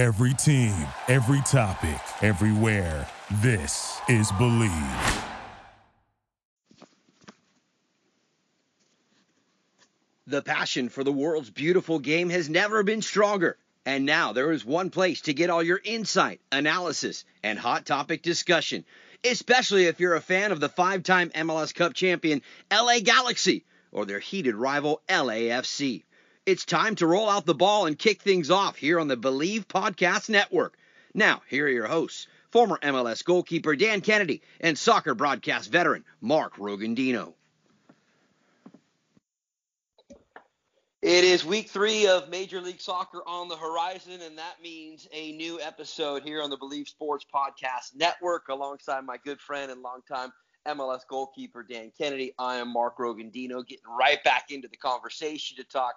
Every team, every topic, everywhere. This is Bleav. The passion for the world's beautiful game has never been stronger. And now there is one place to get all your insight, analysis, and hot topic discussion, especially if you're a fan of the five time MLS Cup champion LA Galaxy or their heated rival LAFC. It's time to roll out the ball and kick things off here on the Bleav Podcast Network. Now, here are your hosts, former MLS goalkeeper Dan Kennedy and soccer broadcast veteran Mark Rogandino. It is week three of Major League Soccer on the horizon, and that means a new episode here on the Bleav Sports Podcast Network alongside my good friend and longtime MLS goalkeeper Dan Kennedy. I am Mark Rogandino, getting right back into the conversation to talk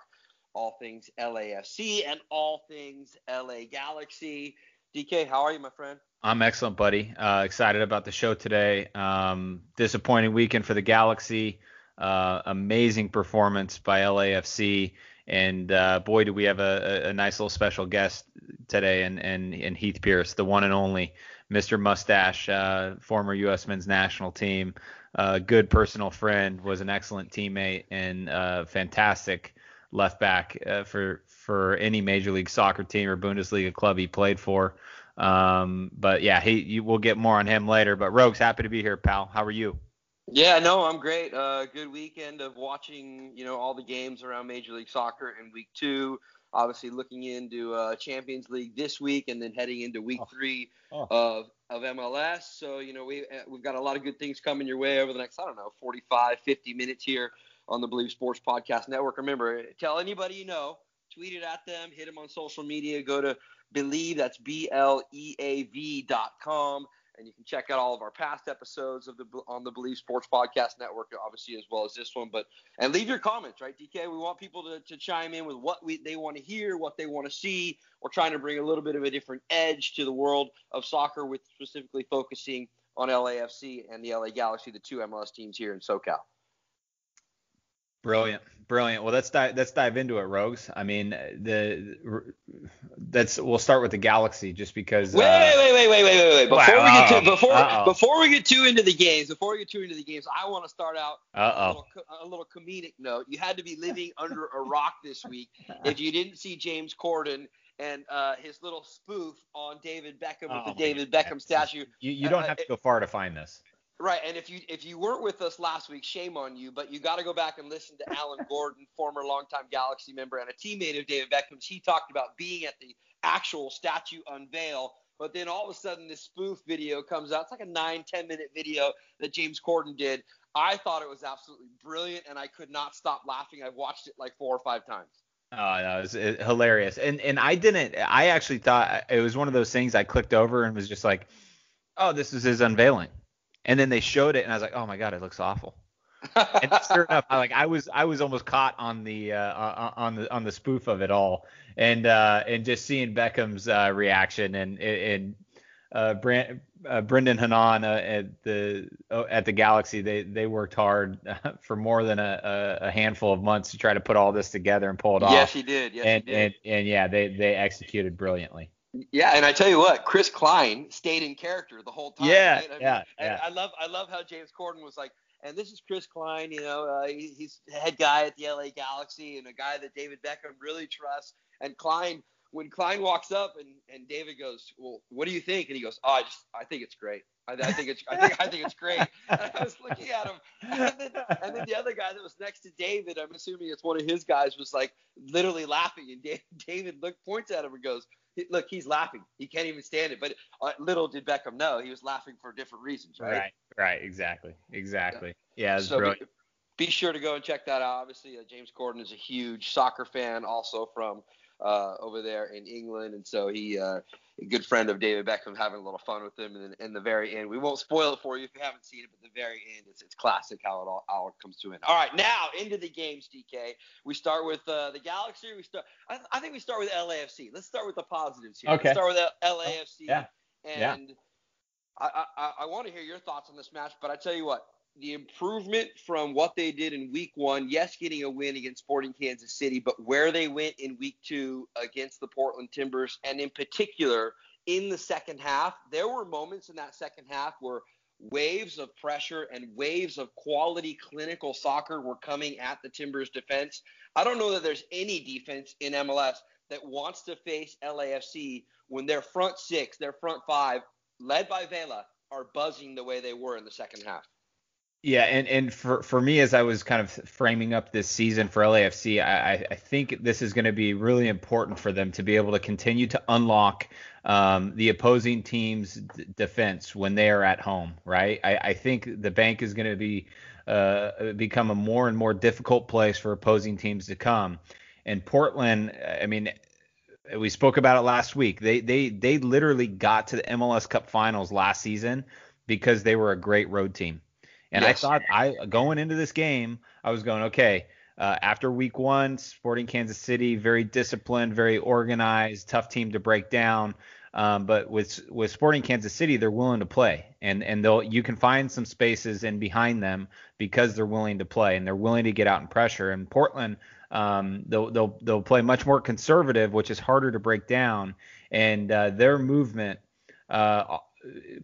all things LAFC and all things LA Galaxy. DK, how are you, my friend? I'm excellent, buddy. Uh, excited about the show today. Um, disappointing weekend for the Galaxy. Uh, amazing performance by LAFC. And uh, boy, do we have a, a, nice little special guest today, and and, and Heath Pearce, the one and only Mr. Mustache, uh, former U.S. men's national team, uh, good personal friend, was an excellent teammate, and uh, fantastic left back uh, for for any major league soccer team or Bundesliga club he played for. Um, but yeah, he you, we'll get more on him later. But Rogues, happy to be here, pal. How are you? Yeah, no, I'm great. Uh, good weekend of watching, you know, all the games around Major League Soccer in week two. Obviously, looking into uh, Champions League this week, and then heading into week oh. three oh. of of MLS. So, you know, we uh, we've got a lot of good things coming your way over the next, I don't know, 45, 50 minutes here on the Bleav Sports Podcast Network. Remember, tell anybody you know, tweet it at them, hit them on social media, go to Bleav, that's B L E A V dot com and you can check out all of our past episodes of the on the Bleav Sports Podcast Network, obviously as well as this one. But and leave your comments, right, DK? We want people to, to chime in with what we they want to hear, what they want to see. We're trying to bring a little bit of a different edge to the world of soccer, with specifically focusing on LAFC and the LA Galaxy, the two MLS teams here in SoCal. Brilliant, brilliant. Well, let's dive let's dive into it, Rogues. I mean, the that's we'll start with the Galaxy just because. Wait, uh, wait, wait, wait, wait, wait, wait. Before wow. we get to before Uh-oh. before we get too into the games, before we get too into the games, I want to start out a little, a little comedic note. You had to be living under a rock this week if you didn't see James Corden and uh, his little spoof on David Beckham with oh, the David Beckham statue. You, you don't uh, have to go far to find this. Right, and if you if you weren't with us last week, shame on you. But you got to go back and listen to Alan Gordon, former longtime Galaxy member and a teammate of David Beckham's. He talked about being at the actual statue unveil. But then all of a sudden, this spoof video comes out. It's like a nine ten minute video that James Corden did. I thought it was absolutely brilliant, and I could not stop laughing. I've watched it like four or five times. Oh, no, it was hilarious. And and I didn't. I actually thought it was one of those things. I clicked over and was just like, oh, this is his unveiling and then they showed it, and I was like, oh my god, it looks awful. and sure enough, I, like I was I was almost caught on the uh, on the on the spoof of it all, and uh, and just seeing Beckham's uh, reaction and and uh, Brand, uh, Brendan Hannon uh, at the uh, at the Galaxy, they they worked hard for more than a, a handful of months to try to put all this together and pull it yes, off. Yes, he did. Yes, and, he did. And, and yeah, they they executed brilliantly. Yeah, and I tell you what, Chris Klein stayed in character the whole time. Yeah, right? I mean, yeah, yeah. I love, I love how James Corden was like, and this is Chris Klein. You know, uh, he, he's head guy at the LA Galaxy and a guy that David Beckham really trusts. And Klein, when Klein walks up and, and David goes, well, what do you think? And he goes, oh, I just, I think it's great. I, I think it's, I think, I think it's great. And I was looking at him, and then, and then the other guy that was next to David, I'm assuming it's one of his guys, was like literally laughing. And David look points at him and goes look, he's laughing. He can't even stand it. But uh, little did Beckham know he was laughing for different reasons, right? Right, right, exactly, exactly. Yeah, yeah so brilliant. Be, be, sure to go and check that out. Obviously, uh, James Corden is a huge soccer fan, also from uh, over there in England, and so he uh, a good friend of David Beckham, having a little fun with him. And in the very end, we won't spoil it for you if you haven't seen it, but the very end, it's, it's classic how it all, all comes to an end. All right, now into the games, DK. We start with uh, the Galaxy. We start. I, I, think we start with LAFC. Let's start with the positives here. Okay. Let's start with LAFC. Yeah. And yeah. I, I, I want to hear your thoughts on this match, but I tell you what, the improvement from what they did in week one, yes, getting a win against Sporting Kansas City, but where they went in week two against the Portland Timbers, and in particular in the second half, there were moments in that second half where waves of pressure and waves of quality clinical soccer were coming at the Timbers defense. I don't know that there's any defense in MLS that wants to face LAFC when their front six, their front five, led by Vela, are buzzing the way they were in the second half. Yeah, and, and for, for me, as I was kind of framing up this season for LAFC, I, I think this is going to be really important for them to be able to continue to unlock um, the opposing team's d- defense when they are at home, right? I, I think the bank is going to be uh, become a more and more difficult place for opposing teams to come. And Portland, I mean, we spoke about it last week. They they they literally got to the MLS Cup Finals last season because they were a great road team. And yes. I thought I going into this game, I was going, okay, uh, after week one, Sporting Kansas City, very disciplined, very organized, tough team to break down. Um, but with with Sporting Kansas City, they're willing to play, and and they'll you can find some spaces in behind them because they're willing to play and they're willing to get out and pressure. And Portland, um, they'll they'll they'll play much more conservative, which is harder to break down. And uh, their movement uh,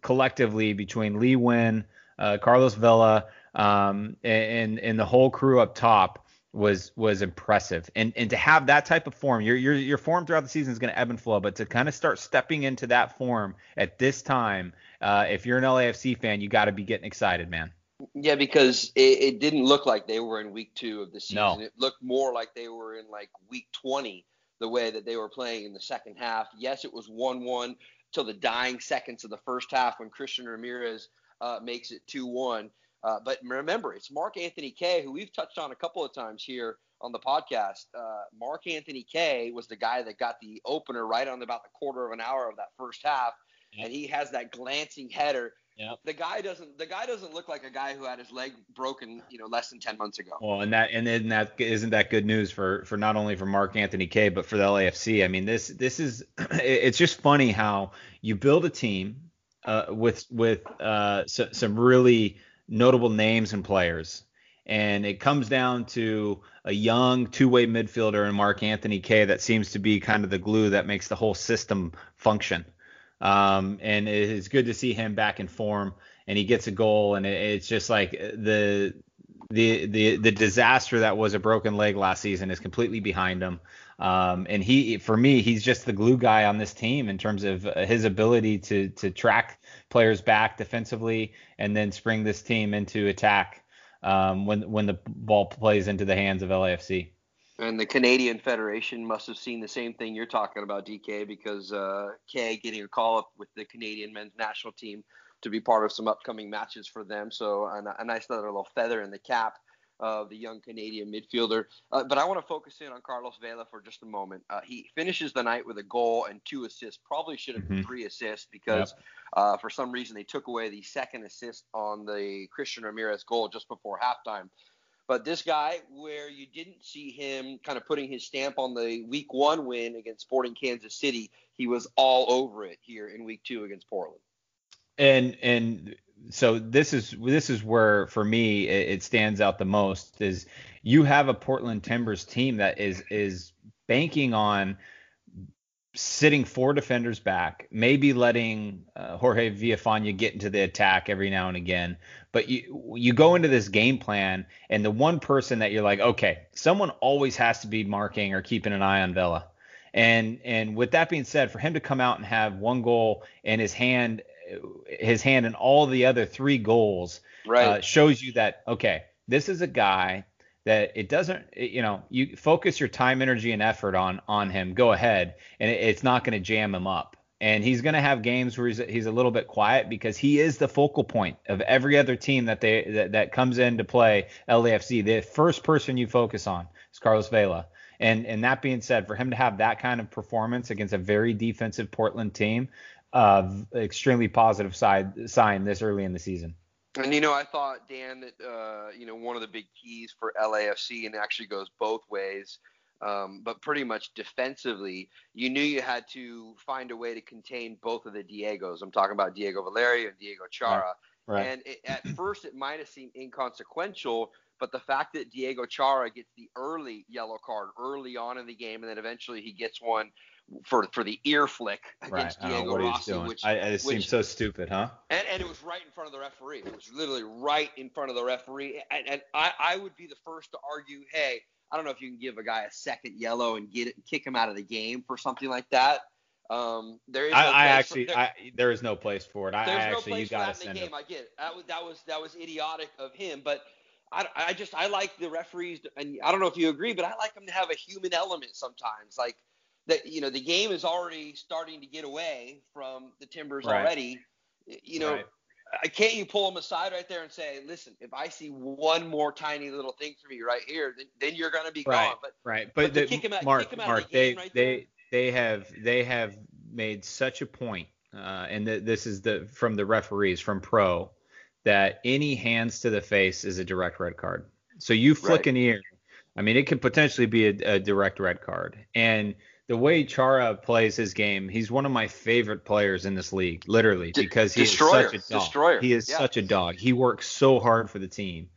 collectively between Lee Nguyen, uh, Carlos Vela, um, and and the whole crew up top was was impressive. And and to have that type of form, your your your form throughout the season is going to ebb and flow, but to kind of start stepping into that form at this time, uh, if you're an LAFC fan, you got to be getting excited, man. Yeah, because it, it, didn't look like they were in week two of the season. No. It looked more like they were in like week 20, the way that they were playing in the second half. Yes, it was 1 1 till the dying seconds of the first half when Christian Ramirez uh, makes it 2 1. Uh, but remember, it's Mark Anthony Kaye, who we've touched on a couple of times here on the podcast. Uh, Mark Anthony Kaye was the guy that got the opener right on about the quarter of an hour of that first half, yep. and he has that glancing header. Yep. The guy doesn't. The guy doesn't look like a guy who had his leg broken, you know, less than ten months ago. Well, and that and then that isn't that good news for for not only for Mark Anthony Kaye but for the LAFC. I mean, this this is it's just funny how you build a team uh, with with uh, so, some really notable names and players. And it comes down to a young two-way midfielder in Mark Anthony Kaye that seems to be kind of the glue that makes the whole system function. Um, and it is good to see him back in form. And he gets a goal, and it's just like the the the the disaster that was a broken leg last season is completely behind him. Um, and he, for me, he's just the glue guy on this team in terms of uh, his ability to to track players back defensively and then spring this team into attack um, when when the ball plays into the hands of LAFC. And the Canadian Federation must have seen the same thing you're talking about, DK, because uh, getting a call up with the Canadian men's national team to be part of some upcoming matches for them. So a, a nice little feather in the cap of the young Canadian midfielder. Uh, but I want to focus in on Carlos Vela for just a moment. Uh, he finishes the night with a goal and two assists. Probably should have been mm-hmm. three assists because yep. uh, for some reason they took away the second assist on the Christian Ramirez goal just before halftime. But this guy, where you didn't see him kind of putting his stamp on the week one win against Sporting Kansas City, he was all over it here in week two against Portland. And and so this is this is where for me it, it stands out the most is you have a Portland Timbers team that is is banking on sitting four defenders back, maybe letting uh, Jorge Villafaña get into the attack every now and again. But you you go into this game plan, and the one person that you're like, okay, someone always has to be marking or keeping an eye on Vela. And and with that being said, for him to come out and have one goal in his hand his hand in all the other three goals right. uh, shows you that okay, this is a guy that it doesn't you know you focus your time energy and effort on on him go ahead and it, it's not going to jam him up. And he's going to have games where he's, he's a little bit quiet because he is the focal point of every other team that they that, that comes in to play LAFC the first person you focus on is Carlos Vela. And and that being said for him to have that kind of performance against a very defensive Portland team uh, extremely positive side sign this early in the season. And you know, I thought Dan that uh, you know one of the big keys for LAFC, and actually goes both ways. Um, but pretty much defensively, you knew you had to find a way to contain both of the Diegos. I'm talking about Diego Valeri and Diego Chara. Right. And it, at first, it might have seemed inconsequential, but the fact that Diego Chara gets the early yellow card early on in the game, and then eventually he gets one for for the ear flick against right. Diego Rossi, which I, it seems so stupid, huh? And, and it was right in front of the referee. It was literally right in front of the referee. And, and I, I would be the first to argue, hey, I don't know if you can give a guy a second yellow and get it, kick him out of the game for something like that. Um, there is. No I, I actually, for, there, I, there is no place for it. I, there's I actually, no place you got to send game. It. I get it. That was that was that was idiotic of him, but. I, I just I like the referees, and I don't know if you agree, but I like them to have a human element sometimes. Like that, you know, the game is already starting to get away from the Timbers right. already. You know, right. can't you pull them aside right there and say, listen, if I see one more tiny little thing for me right here, then, then you're going to be right. gone. But right, but, but the, kick him out, Mark, kick him out Mark, the they right they there, they have they have made such a point, uh, and the, this is the from the referees from pro that any hands to the face is a direct red card. So you flick right. an ear. I mean, it could potentially be a, a, direct red card. And the way Chara plays his game, he's one of my favorite players in this league, literally, because he Destroyer. is such a dog. Destroyer. He is yeah. such a dog. He works so hard for the team,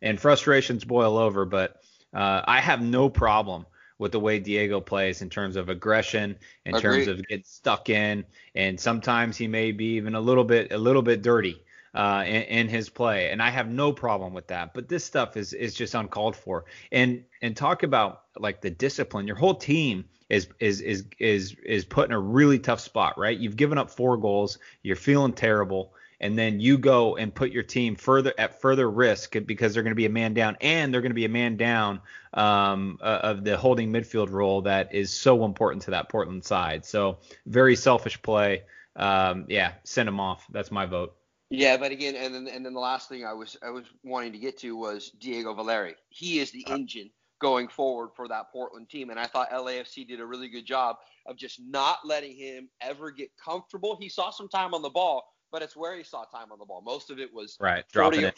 and frustrations boil over. But uh, I have no problem with the way Diego plays in terms of aggression, in Agreed. terms of getting stuck in, and sometimes he may be even a little bit a little bit dirty uh, in, in, his play, and I have no problem with that. But this stuff is is just uncalled for. And and talk about like the discipline. Your whole team is is is is is put in a really tough spot, right? You've given up four goals. You're feeling terrible and then you go and put your team further at further risk because they're going to be a man down, and they're going to be a man down um, uh, of the holding midfield role that is so important to that Portland side. So very selfish play. Um, yeah, send him off. That's my vote. Yeah, but again, and then and then the last thing I was I was wanting to get to was Diego Valeri. He is the uh, engine going forward for that Portland team, and I thought LAFC did a really good job of just not letting him ever get comfortable. He saw some time on the ball, but it's where he saw time on the ball. Most of it was right, 40,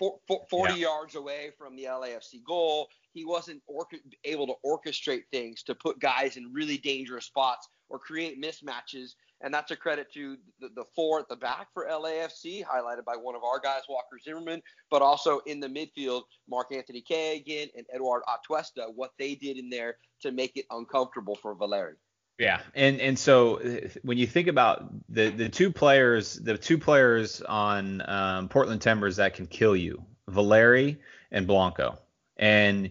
40 yeah. yards away from the LAFC goal. He wasn't able to orchestrate things to put guys in really dangerous spots or create mismatches. And that's a credit to the, the four at the back for LAFC, highlighted by one of our guys, Walker Zimmerman, but also in the midfield, Mark Anthony Kaye again and Eduard Atuesta, what they did in there to make it uncomfortable for Valeri. Yeah, and and so when you think about the the two players, the two players on um, Portland Timbers that can kill you, Valeri and Blanco, and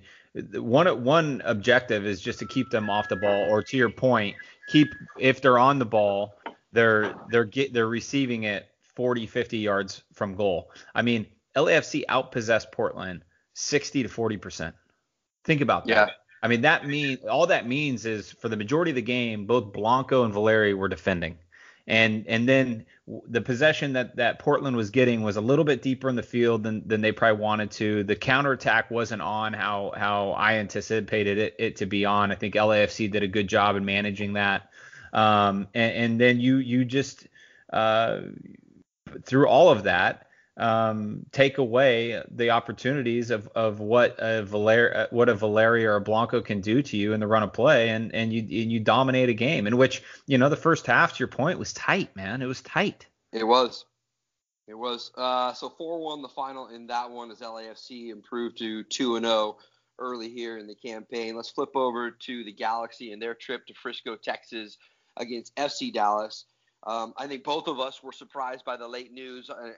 one one objective is just to keep them off the ball, or to your point, keep if they're on the ball, they're they're get they're receiving it 40, 50 yards from goal. I mean, LAFC outpossessed Portland 60 to 40 percent. Think about that. Yeah. I mean, that mean all that means is for the majority of the game, both Blanco and Valeri were defending, and and then the possession that that Portland was getting was a little bit deeper in the field than than they probably wanted to. The counterattack wasn't on how how I anticipated it, it to be on. I think LAFC did a good job in managing that, um, and, and then you you just uh, through all of that um, take away the opportunities of, of what a Valer uh, what a Valeria or a Blanco can do to you in the run of play, and and you and you dominate a game in which you know the first half to your point was tight, man. It was tight. It was. It was. Uh, so 4-1 the final in that one as LAFC improved to 2 and 0 early here in the campaign. Let's flip over to the Galaxy and their trip to Frisco, Texas against FC Dallas. Um, I think both of us were surprised by the late news, and,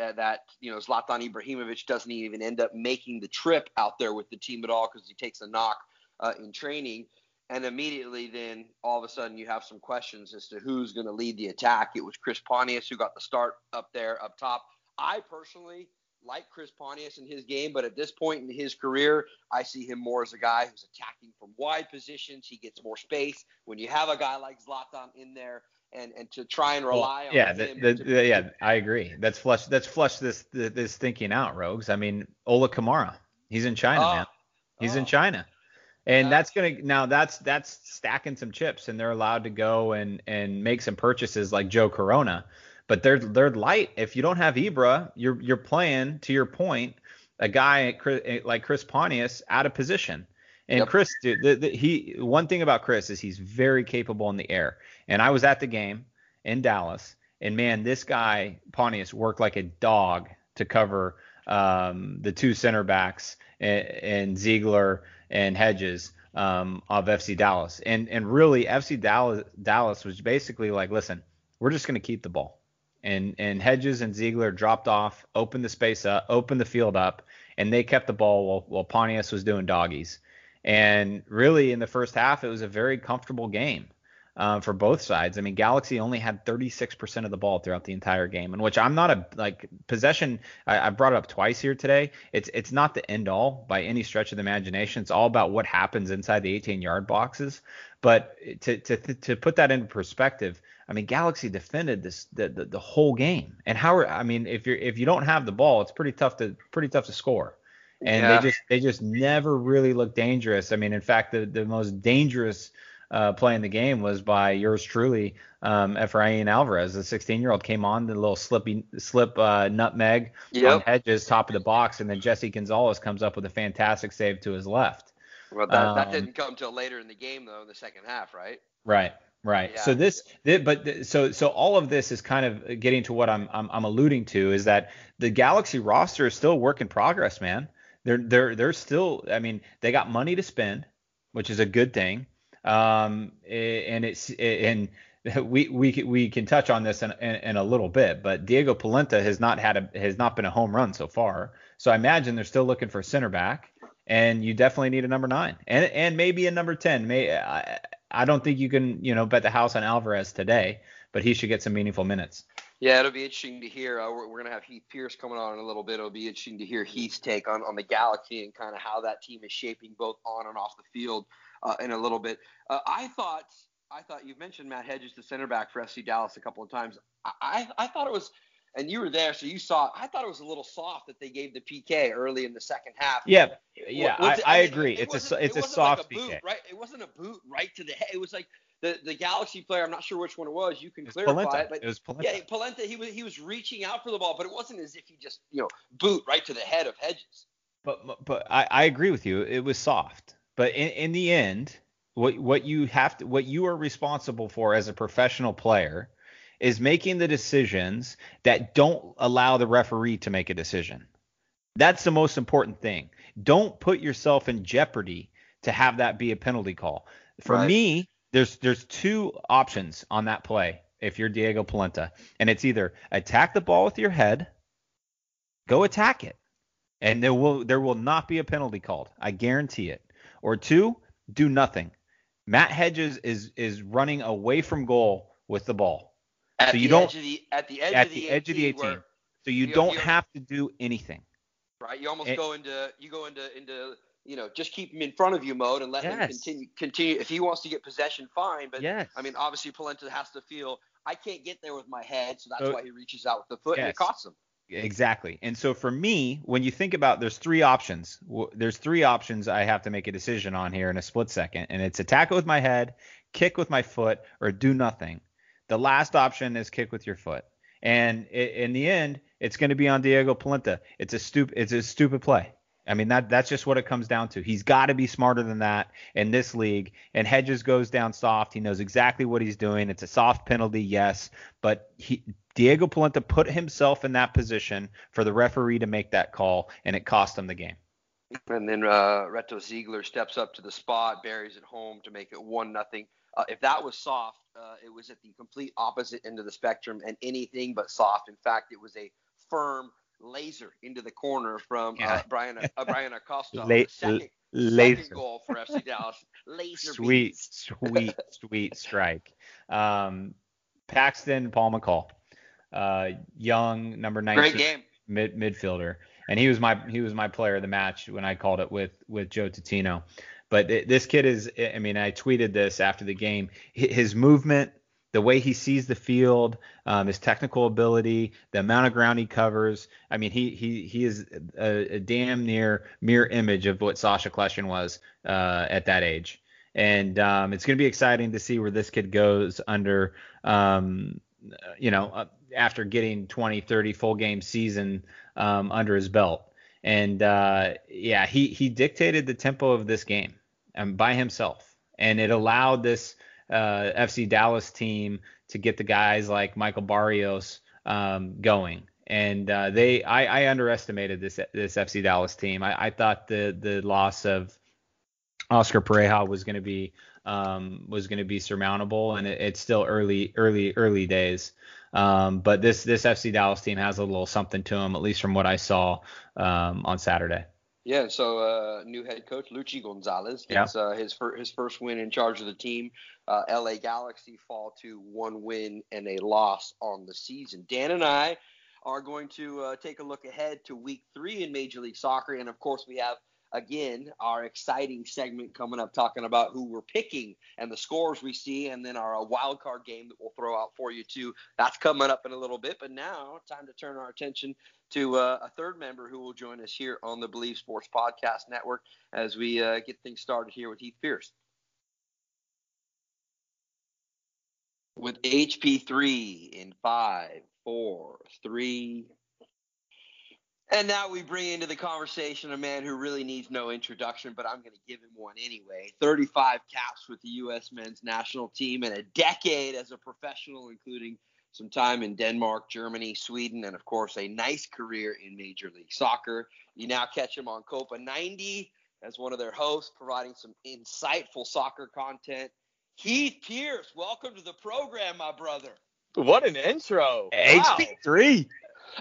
uh, that you know Zlatan Ibrahimovic doesn't even end up making the trip out there with the team at all because he takes a knock uh, in training. And immediately, then all of a sudden, you have some questions as to who's going to lead the attack. It was Chris Pontius who got the start up there, up top. I personally like Chris Pontius in his game, but at this point in his career, I see him more as a guy who's attacking from wide positions. He gets more space. When you have a guy like Zlatan in there, and and to try and rely well, on yeah, him. The, the, yeah, I agree. That's flush. That's flush this this thinking out, Rogues. I mean, Ola Kamara, he's in China, oh, man. He's oh. in China, and that's, that's gonna now that's that's stacking some chips, and they're allowed to go and and make some purchases like Joe Corona, but they're they're light. If you don't have Ibra, you're you're playing to your point a guy eh, like Chris Pontius out of position. And yep. Chris, dude, the, the, he one thing about Chris is he's very capable in the air. And I was at the game in Dallas, and man, this guy Pontius worked like a dog to cover um, the two center backs and, and Ziegler and Hedges um, of FC Dallas. And and really FC Dallas Dallas was basically like, listen, we're just going to keep the ball. And and Hedges and Ziegler dropped off, opened the space up, opened the field up, and they kept the ball while, while Pontius was doing doggies. And really, in the first half, it was a very comfortable game uh, for both sides. I mean, Galaxy only had 36% of the ball throughout the entire game, in which I'm not a like possession. I, I brought it up twice here today. It's it's not the end all by any stretch of the imagination. It's all about what happens inside the 18 yard boxes. But to to to put that into perspective, I mean, Galaxy defended this the, the, the whole game, and how are, I mean, if you're if you don't have the ball, it's pretty tough to pretty tough to score and yeah. they just they just never really looked dangerous. I mean, in fact, the the most dangerous uh, play in the game was by yours truly, um, Efrain Alvarez, the 16 year old, came on the little slippy slip uh, nutmeg yep. on Hedges, top of the box, and then Jesse Gonzalez comes up with a fantastic save to his left. Well, that, um, that didn't come till later in the game though, in the second half, right? Right. Right. Yeah. So this, but so so all of this is kind of getting to what I'm, I'm I'm alluding to is that the Galaxy roster is still a work in progress, man. They're they're they're still. I mean, they got money to spend, which is a good thing. Um, and it's and we we we can touch on this in, in, in, a little bit, but Diego Polenta has not had a has not been a home run so far. So I imagine they're still looking for a center back, and you definitely need a number nine and and maybe a number ten. May I, I don't think you can you know bet the house on Alvarez today, but he should get some meaningful minutes. Yeah, it'll be interesting to hear. Uh, we're, we're going to have Heath Pearce coming on in a little bit. It'll be interesting to hear Heath's take on, on the Galaxy and kind of how that team is shaping both on and off the field uh, in a little bit. Uh, I thought I thought you mentioned Matt Hedges, the center back for FC Dallas, a couple of times. I, I, thought it was, and you were there, so you saw. I thought it was a little soft that they gave the PK early in the second half. Yeah, yeah, I, I, agree. It, it's a it's it a soft like a boot, PK, right? It wasn't a boot right to the head. It was like the, the Galaxy player. I'm not sure which one it was. You can it clarify Polenta. it, but it was Polenta. Yeah, Polenta. He was he was reaching out for the ball, but it wasn't as if he just you know boot right to the head of Hedges. But but I, I agree with you. It was soft, but in in the end, what what you have to what you are responsible for as a professional player is making the decisions that don't allow the referee to make a decision. That's the most important thing. Don't put yourself in jeopardy to have that be a penalty call. For right. me, there's there's two options on that play if you're Diego Polenta, and it's either attack the ball with your head, go attack it, and there will there will not be a penalty called. I guarantee it. Or two, do nothing. Matt Hedges is is running away from goal with the ball. At so you don't the, at the edge at of the, the edge of the 18. So you, you don't have to do anything. Right. You almost it, go into you go into into you know just keep him in front of you mode and let yes. him continue continue. If he wants to get possession, fine. But yes. I mean, obviously Polenta has to feel I can't get there with my head, so that's so, why he reaches out with the foot yes. and it costs him. Exactly. And so for me, when you think about there's three options. There's three options I have to make a decision on here in a split second, and it's attack with my head, kick with my foot, or do nothing. The last option is kick with your foot. And in the end, it's going to be on Diego Polenta. It's a stupid it's a stupid play. I mean that that's just what it comes down to. He's got to be smarter than that in this league. And Hedges goes down soft. He knows exactly what he's doing. It's a soft penalty, yes, but he Diego Polenta put himself in that position for the referee to make that call, and it cost him the game. And then uh, Reto Ziegler steps up to the spot, buries it home to make it one nothing. Uh, if that was soft, uh, it was at the complete opposite end of the spectrum and anything but soft. In fact, it was a firm laser into the corner from uh. Brian uh, Bryan Acosta. La- second, laser. second goal for FC Dallas. Laser. Sweet, sweet, sweet strike. Um, Paxton Pomykal uh, young number 19 mid midfielder, and he was my he was my player of the match when I called it with with Joe Tatino. But this kid is, I mean, I tweeted this after the game. His movement, the way he sees the field, um, his technical ability, the amount of ground he covers. I mean, he he he is a, a damn near mirror image of what Sacha Kljestan was uh, at that age. And um, it's going to be exciting to see where this kid goes under, um, you know, uh, after getting 20, 30 full game season um, under his belt. And uh, yeah, he he dictated the tempo of this game um, by himself, and it allowed this uh, FC Dallas team to get the guys like Michael Barrios um, going. and uh, they I, I underestimated this this FC Dallas team. I, I thought the the loss of Oscar Pareja was going to be um, was going to be surmountable, and it, it's still early early early days. Um, but this this FC Dallas team has a little something to them, at least from what I saw um, on Saturday. Yeah, so uh, new head coach Luchi Gonzalez gets yeah. uh, his fir- his first win in charge of the team. Uh, LA Galaxy fall to one win and a loss on the season. Dan and I are going to uh, take a look ahead to Week Three in Major League Soccer, and of course we have again our exciting segment coming up talking about who we're picking and the scores we see and then our wild card game that we'll throw out for you too that's coming up in a little bit but now time to turn our attention to uh, a third member who will join us here on the Bleav Sports Podcast Network as we uh, get things started here with Heath Pearce. With HP3 in five, four, three. And now we bring into the conversation a man who really needs no introduction, but I'm going to give him one anyway. 35 caps with the U.S. men's national team and a decade as a professional, including – some time in Denmark, Germany, Sweden, and of course a nice career in Major League Soccer. You now catch him on Copa 90 as one of their hosts, providing some insightful soccer content. Heath Pearce, welcome to the program, my brother. What an intro! Wow. HP3.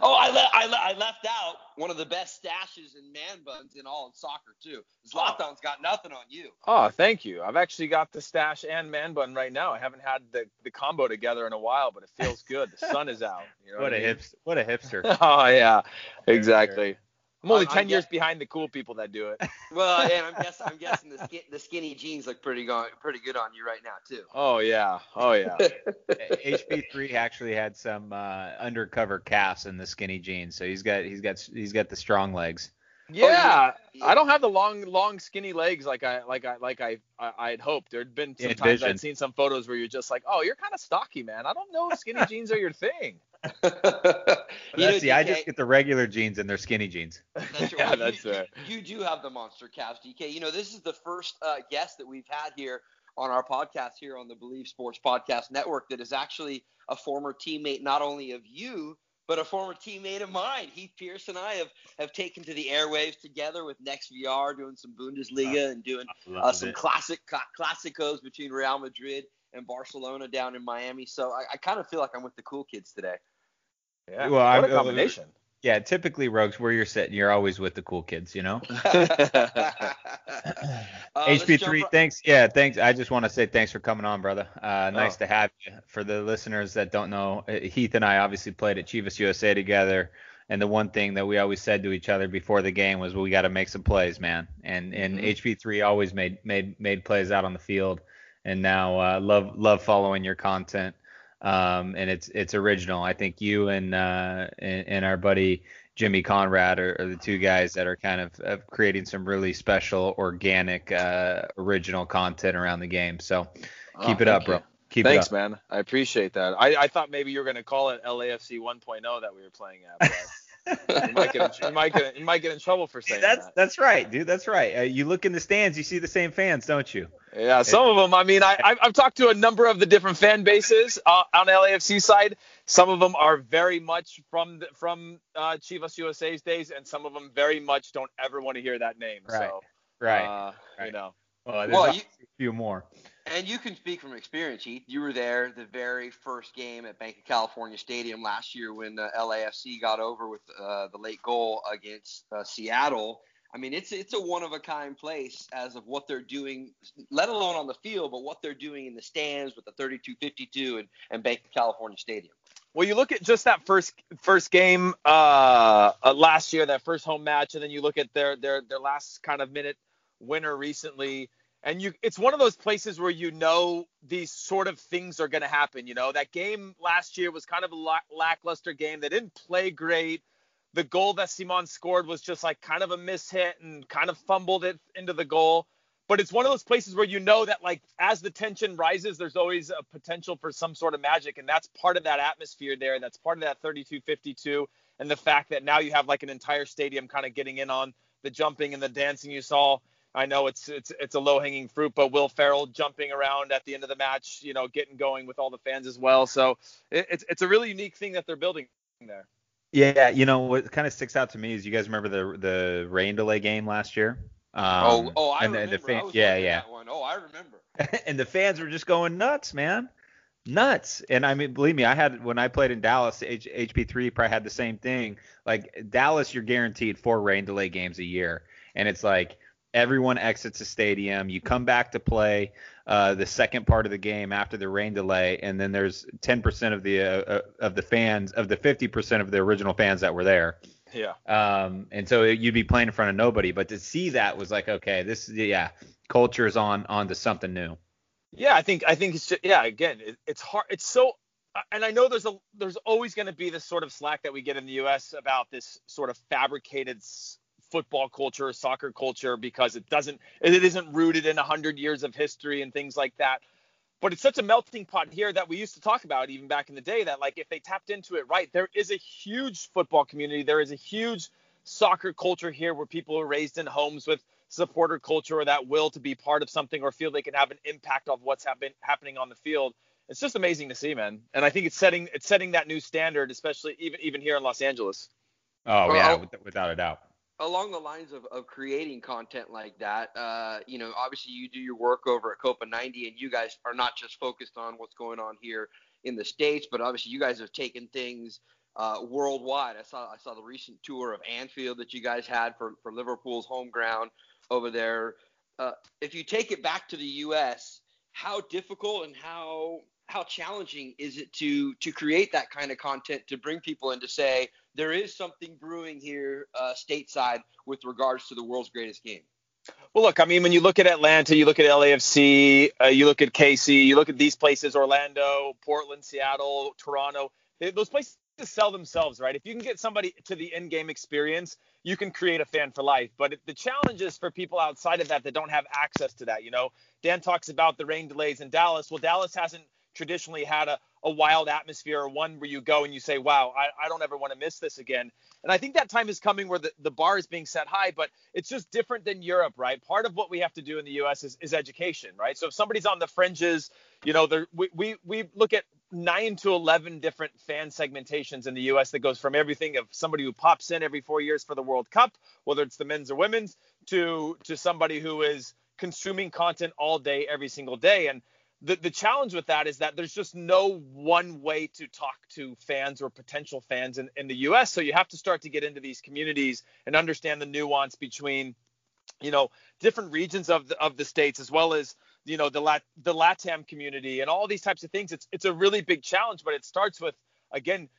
Oh, I, le- I, le- I left out one of the best stashes and man buns in all of soccer too. Zlatan's got nothing on you. Oh, thank you. I've actually got the stash and man bun right now. I haven't had the, the combo together in a while, but it feels good. The sun is out. You know what, what, a mean? hipster! What a hipster! oh yeah, exactly. I'm only I'm, 10 I'm years guess- behind the cool people that do it. well, and I'm guessing I'm guessing the, skin, the skinny jeans look pretty go- pretty good on you right now too. Oh yeah, oh yeah. HP3 actually had some uh, undercover calves in the skinny jeans, so he's got he's got he's got the strong legs. Yeah, oh, yeah. I don't have the long, long, skinny legs like I like I like I I had hoped. There'd been some times I'd seen some photos where you're just like, oh, you're kind of stocky, man. I don't know if skinny jeans are your thing. you know, see, I just get the regular jeans and they're skinny jeans. That's right. yeah, that's you, right. You do have the monster calves, DK. You know, this is the first uh, guest that we've had here on our podcast here on the Bleav Sports Podcast Network that is actually a former teammate, not only of you but a former teammate of mine. Heath Pearce and I have, have taken to the airwaves together with NextVR, doing some Bundesliga and doing uh, some classic classicos between Real Madrid and Barcelona down in Miami. So I, I kind of feel like I'm with the cool kids today. Yeah, well, what I'm, a combination. Yeah, typically, Rogues, where you're sitting, you're always with the cool kids, you know. uh, HP3, thanks. Yeah, thanks. I just want to say thanks for coming on, brother. Uh, nice oh. to have you. For the listeners that don't know, uh, Heath and I obviously played at Chivas USA together, and the one thing that we always said to each other before the game was, well, "We got to make some plays, man." And and mm-hmm. HP3 always made made made plays out on the field, and now uh, love love following your content um, and it's it's original. I think you and uh, and, and, our buddy Jimmy Conrad are, are, the two guys that are kind of, of creating some really special, organic, uh, original content around the game. So keep oh, it up, bro. Keep Thanks, it up. man. I appreciate that. I, I thought maybe you were going to call it LAFC 1.0 that we were playing at. You, might get in, you, might get, you might get in trouble for saying that's, that. That's right, dude. That's right. Uh, you look in the stands, you see the same fans, don't you? Yeah, some of them. I mean, I, I've talked to a number of the different fan bases uh, on LAFC side. Some of them are very much from the, from uh, Chivas USA's days, and some of them very much don't ever want to hear that name. Right. So, right. Uh, right. You know. Well, well you, a few more. And you can speak from experience, Heath. You were there the very first game at Banc of California Stadium last year when uh, LAFC got over with uh, the late goal against uh, Seattle. I mean, it's it's a one of a kind place as of what they're doing, let alone on the field, but what they're doing in the stands with the 3252 and, and Banc of California Stadium. Well, you look at just that first first game uh, uh, last year, that first home match, and then you look at their their their last kind of minute winner recently and you it's one of those places where you know these sort of things are going to happen you know? That game last year was kind of a lackluster game. They didn't play great. The goal that Ciman scored was just like kind of a mishit and kind of fumbled it into the goal. But it's one of those places where you know that like as the tension rises there's always a potential for some sort of magic. And that's part of that atmosphere there. And that's part of that 3252 and the fact that now you have like an entire stadium kind of getting in on the jumping and the dancing you saw I know it's it's it's a low hanging fruit, but Will Ferrell jumping around at the end of the match, you know, getting going with all the fans as well. So it, it's it's a really unique thing that they're building there. Yeah, you know what kind of sticks out to me is you guys remember the the rain delay game last year. Um, oh, oh, I and remember. The, the fan, yeah, yeah. Oh, I remember. and the fans were just going nuts, man, nuts. And I mean, believe me, I had when I played in Dallas, H- HP3 probably had the same thing. Like Dallas, you're guaranteed four rain delay games a year, and it's like everyone exits the stadium. You come back to play uh, the second part of the game after the rain delay, and then there's 10% of the uh, uh, of the fans of the 50% of the original fans that were there. Yeah. Um, and so you'd be playing in front of nobody, but to see that was like, okay, this yeah, culture is on on to something new. Yeah, I think I think it's just, yeah. Again, it, it's hard. It's so, and I know there's a there's always going to be this sort of slack that we get in the U.S. about this sort of fabricated football culture, soccer culture, because it doesn't, it isn't rooted in a hundred years of history and things like that. But it's such a melting pot here that we used to talk about even back in the day that like if they tapped into it right, there is a huge football community. There is a huge soccer culture here where people are raised in homes with supporter culture or that will to be part of something or feel they can have an impact of what's happen, happening on the field. It's just amazing to see, man. And I think it's setting it's setting that new standard, especially even even here in Los Angeles. Oh yeah, without a doubt along the lines of, of creating content like that, uh, you know, obviously you do your work over at Copa 90, and you guys are not just focused on what's going on here in the states, but obviously you guys have taken things uh, worldwide. I saw I saw the recent tour of Anfield that you guys had for for Liverpool's home ground over there. Uh, if you take it back to the U.S., how difficult and how how challenging is it to to create that kind of content to bring people in to say there is something brewing here uh, stateside with regards to the world's greatest game? Well, look, I mean, when you look at Atlanta, you look at LAFC, uh, you look at KC, you look at these places, Orlando, Portland, Seattle, Toronto. They, those places sell themselves, right? If you can get somebody to the in-game experience, you can create a fan for life. But the challenge is for people outside of that that don't have access to that. You know, Dan talks about the rain delays in Dallas. Well, Dallas hasn't traditionally had a, a wild atmosphere or one where you go and you say, wow, I, I don't ever want to miss this again. And I think that time is coming where the, the bar is being set high, but it's just different than Europe, right? Part of what we have to do in the U.S. is, is education, right? So if somebody's on the fringes, you know, we, we, we look at nine to 11 different fan segmentations in the U.S. that goes from everything of somebody who pops in every four years for the World Cup, whether it's the men's or women's, to to somebody who is consuming content all day, every single day. And the, the challenge with that is that there's just no one way to talk to fans or potential fans in, in the US. So you have to start to get into these communities and understand the nuance between, you know, different regions of the, of the states as well as, you know, the Lat, the LATAM community and all these types of things. It's it's a really big challenge, but it starts with again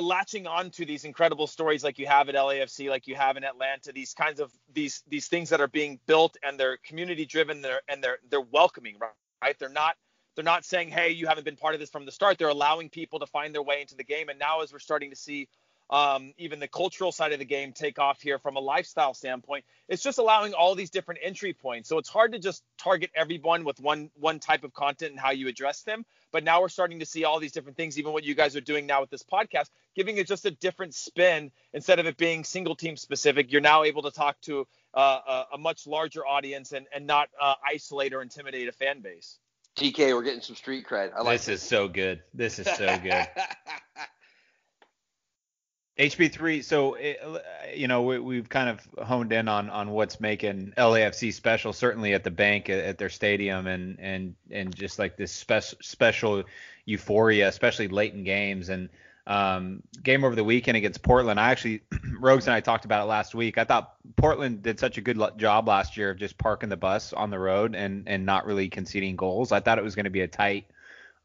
latching on to these incredible stories like you have at LAFC, like you have in Atlanta, these kinds of these these things that are being built and they're community driven, they're and they're they're welcoming, right? They're not they're not saying, hey, you haven't been part of this from the start. They're allowing people to find their way into the game. And now, as we're starting to see um, even the cultural side of the game take off here from a lifestyle standpoint, it's just allowing all these different entry points. So it's hard to just target everyone with one one type of content and how you address them. But now we're starting to see all these different things, even what you guys are doing now with this podcast, giving it just a different spin instead of it being single team specific. You're now able to talk to uh, a, a, much larger audience and, and not uh, isolate or intimidate a fan base. DK, we're getting some street cred. I like this. Is so good. This is so good. HP3. So it, you know we, have kind of honed in on on what's making LAFC special. Certainly at the bank at, at their stadium and and and just like this special special euphoria, especially late in games and um, game over the weekend against Portland. I actually, Rogues and I talked about it last week. I thought Portland did such a good job last year of just parking the bus on the road and and not really conceding goals. I thought it was going to be a tight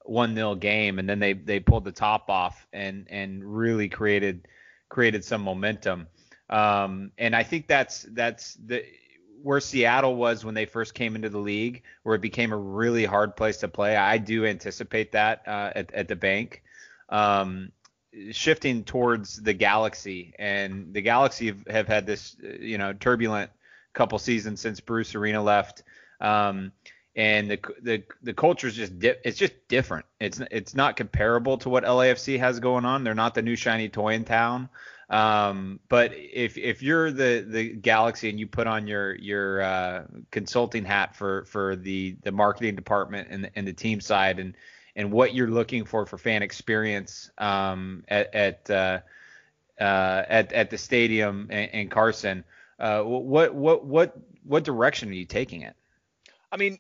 one 0 game, and then they they pulled the top off and and really created created some momentum. Um, and I think that's that's the where Seattle was when they first came into the league, where it became a really hard place to play. I do anticipate that uh, at, at the bank. Um, shifting towards the Galaxy, and the Galaxy have, have had this you know turbulent couple seasons since Bruce Arena left. Um, and the the the culture is just di- it's just different. It's it's not comparable to what LAFC has going on. They're not the new shiny toy in town. Um, but if if you're the the Galaxy and you put on your your uh, consulting hat for for the the marketing department and the, and the team side and and what you're looking for for fan experience um, at at, uh, uh, at at the stadium in, Carson. Uh, what what what what direction are you taking it? I mean,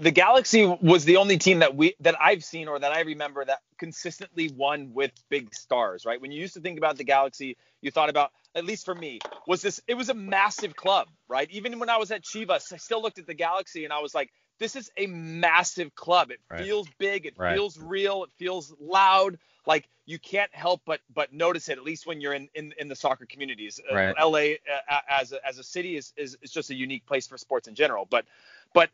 the Galaxy was the only team that we that I've seen or that I remember that consistently won with big stars, right? When you used to think about the Galaxy, you thought about at least for me was this it was a massive club, right? Even when I was at Chivas, I still looked at the Galaxy and I was like, this is a massive club. It right. feels big, it right. feels real, it feels loud. Like you can't help but but notice it at least when you're in in, in the soccer communities. Uh, right. Uh, LA uh, as a, as a city is, is is just a unique place for sports in general, but but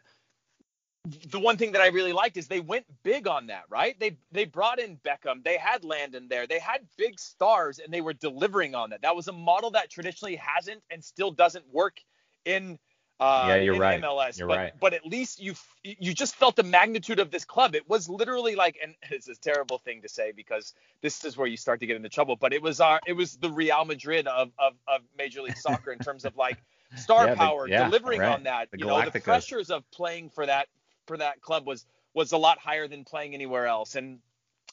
the one thing that I really liked is they went big on that, right? They they brought in Beckham, they had Landon there, they had big stars, and they were delivering on that. That was a model that traditionally hasn't and still doesn't work in uh, yeah, you're right. MLS. You're but, right. but at least you you just felt the magnitude of this club. It was literally like, and it's a terrible thing to say because this is where you start to get into trouble. But it was our it was the Real Madrid of of, of Major League Soccer in terms of like star yeah, power, the, yeah, delivering right. on that. The you know, the pressures of playing for that for that club was was a lot higher than playing anywhere else. And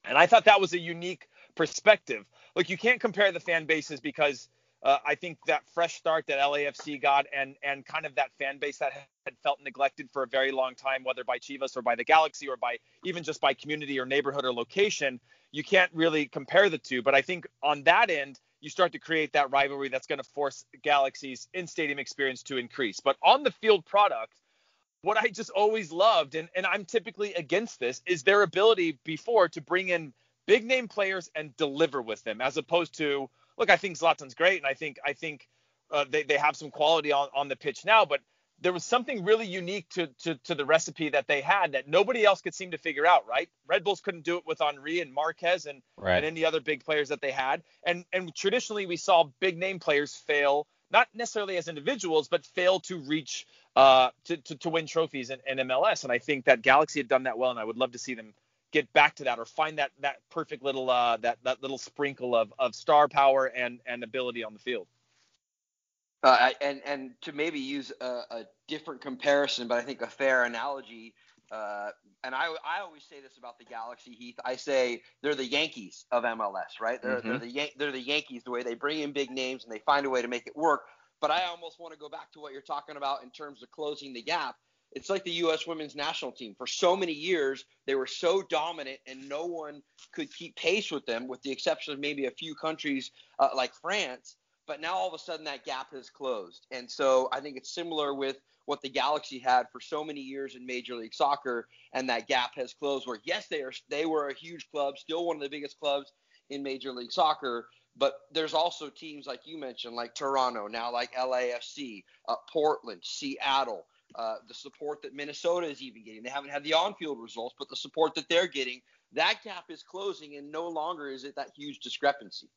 and I thought that was a unique perspective. Look, you can't compare the fan bases because uh, I think that fresh start that LAFC got and and kind of that fan base that had felt neglected for a very long time, whether by Chivas or by the Galaxy or by even just by community or neighborhood or location, you can't really compare the two. But I think on that end, you start to create that rivalry that's going to force Galaxy's in-stadium experience to increase. But on the field product, what I just always loved, and, and I'm typically against this, is their ability before to bring in big name players and deliver with them, as opposed to look, I think Zlatan's great, and I think I think uh, they they have some quality on on the pitch now, but there was something really unique to, to to the recipe that they had that nobody else could seem to figure out, right? Red Bulls couldn't do it with Henry and Marquez and, right. and any other big players that they had. And and traditionally we saw big name players fail, not necessarily as individuals, but fail to reach uh, to, to, to win trophies in, in, MLS. And I think that Galaxy had done that well, and I would love to see them get back to that or find that that perfect little uh, that that little sprinkle of of star power and and ability on the field. Uh, and and to maybe use a, a, different comparison, but I think a fair analogy. Uh, and I, I always say this about the Galaxy, Heath. I say they're the Yankees of MLS, right? They're, mm-hmm. they're the Yan- they're the Yankees. The way they bring in big names and they find a way to make it work. But I almost want to go back to what you're talking about in terms of closing the gap. It's like the U.S. women's national team. For so many years, they were so dominant, and no one could keep pace with them, with the exception of maybe a few countries uh, like France. But now all of a sudden, that gap has closed. And so I think it's similar with what the Galaxy had for so many years in Major League Soccer, and that gap has closed. Where yes, they are they were a huge club, still one of the biggest clubs in Major League Soccer, but there's also teams like you mentioned, like Toronto, now like LAFC, uh, Portland, Seattle. Uh, the support that Minnesota is even getting. They haven't had the on-field results, but the support that they're getting, that gap is closing, and no longer is it that huge discrepancy.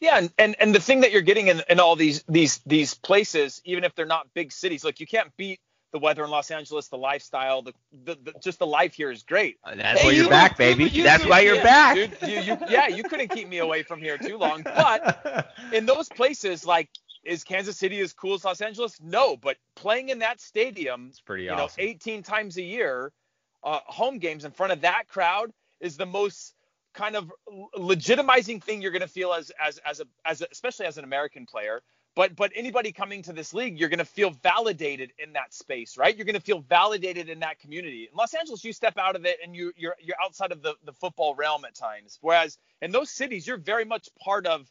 Yeah, and, and, and the thing that you're getting in, in all these these these places, even if they're not big cities, like you can't beat the weather in Los Angeles, the lifestyle, the, the, the just the life here is great. Uh, that's hey, why you're you back, baby. You, That's why you're yeah, back. Dude, you, you, yeah, you couldn't keep me away from here too long. But in those places, like, is Kansas City as cool as Los Angeles? No, but playing in that stadium, it's pretty you awesome. know, 18 times a year, uh, home games in front of that crowd is the most kind of legitimizing thing you're going to feel as as as a as a, especially as an American player but but anybody coming to this league, you're going to feel validated in that space, right? You're going to feel validated in that community. In Los Angeles, you step out of it and you you're you're outside of the the football realm at times. Whereas in those cities, you're very much part of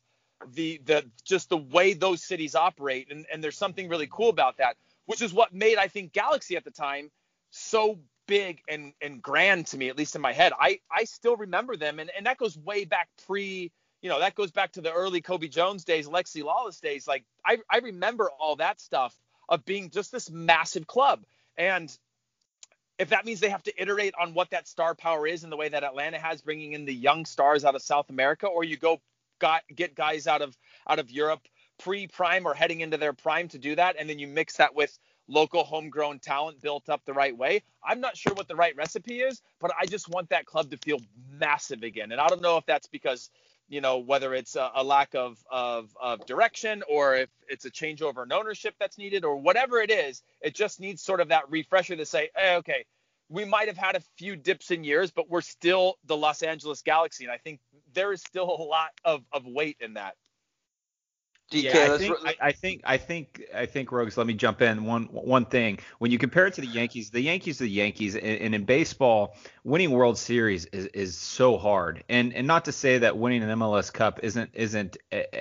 the the just the way those cities operate, and and there's something really cool about that, which is what made I think Galaxy at the time so big and and grand to me, at least in my head. I I still remember them, and and that goes way back pre you know, that goes back to the early Cobi Jones days, Lexi Lalas days. Like I, I remember all that stuff of being just this massive club. And if that means they have to iterate on what that star power is in the way that Atlanta has, bringing in the young stars out of South America, or you go got, get guys out of out of Europe pre-prime or heading into their prime to do that, and then you mix that with local homegrown talent built up the right way. I'm not sure what the right recipe is, but I just want that club to feel massive again. And I don't know if that's because you know whether it's a, a lack of, of, of direction or if it's a changeover in ownership that's needed or whatever it is it just needs sort of that refresher to say hey, okay we might have had a few dips in years, but we're still the Los Angeles Galaxy, and I think there is still a lot of, of weight in that. DK, yeah, I think, I, I, think I think I think Rogues. Let me jump in. One one thing. When you compare it to the Yankees, the Yankees are the Yankees, and, and, in baseball, winning World Series is, is so hard. And and not to say that winning an MLS Cup isn't isn't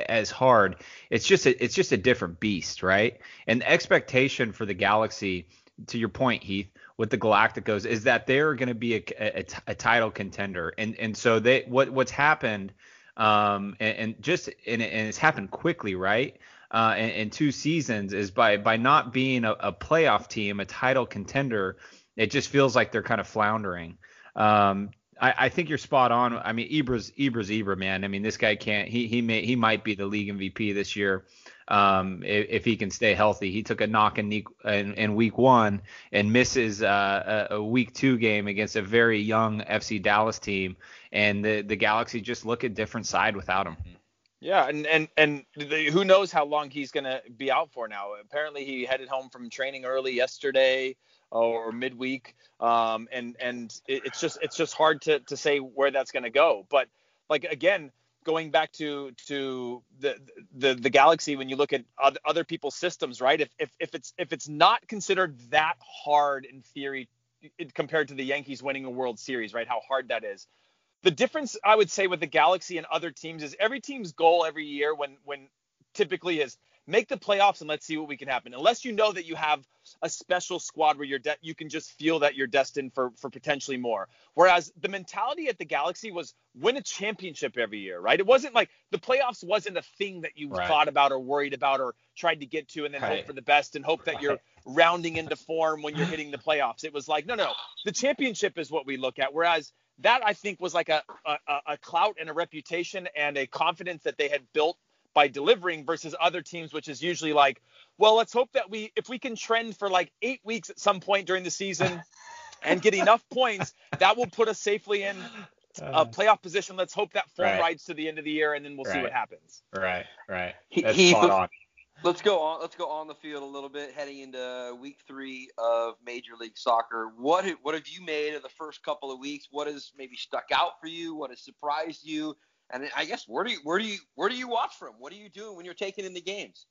as hard. It's just a, it's just a different beast, right? And the expectation for the Galaxy, to your point, Heath, with the Galacticos, is that they're going to be a, a, a title contender. And and so they what what's happened um, and, and, just and, and, it's happened quickly, right? Uh, in, in, two seasons is by by not being a, a, playoff team, a title contender, it just feels like they're kind of floundering. Um, I, I, think you're spot on. I mean, Ibra's Ibra's Ibra, man. I mean, this guy can't. He he may he might be the league MVP this year um, if, if, he can stay healthy. He took a knock in, in, in week one and misses uh, a, a, week two game against a very young FC Dallas team, and the the Galaxy just look a different side without him. Yeah, and and and the, who knows how long he's to be out for now? Apparently, he headed home from training early yesterday or midweek, um, and and it, it's just it's just hard to to say where that's going to go. But like again, going back to to the the the galaxy when you look at other, other people's systems right? If, if if it's if it's not considered that hard in theory compared to the yankees winning a world series right? How hard that is. The difference i would say with the galaxy and other teams is every team's goal every year when when typically is make the playoffs and let's see what we can happen. Unless you know that you have a special squad where you're de- you can just feel that you're destined for for potentially more. Whereas the mentality at the Galaxy was win a championship every year, right? It wasn't like the playoffs wasn't a thing that you right. thought about or worried about or tried to get to and then right. hope for the best and hope that you're rounding into form when you're hitting the playoffs. It was like, no, no, the championship is what we look at. Whereas that I think was like a, a, a clout and a reputation and a confidence that they had built by delivering versus other teams, which is usually like, well, let's hope that we, if we can trend for like eight weeks at some point during the season and get enough points, that will put us safely in a uh. playoff position. Let's hope that form right. rides to the end of the year, and then we'll right. see what happens. Right, right. That's he, spot on. Let's go on. Let's go on the field a little bit, heading into week three of Major League Soccer. What what have you made of the first couple of weeks? What has maybe stuck out for you? What has surprised you? And I guess where do you where do you where do you watch from? What are you doing when you're taking in the games?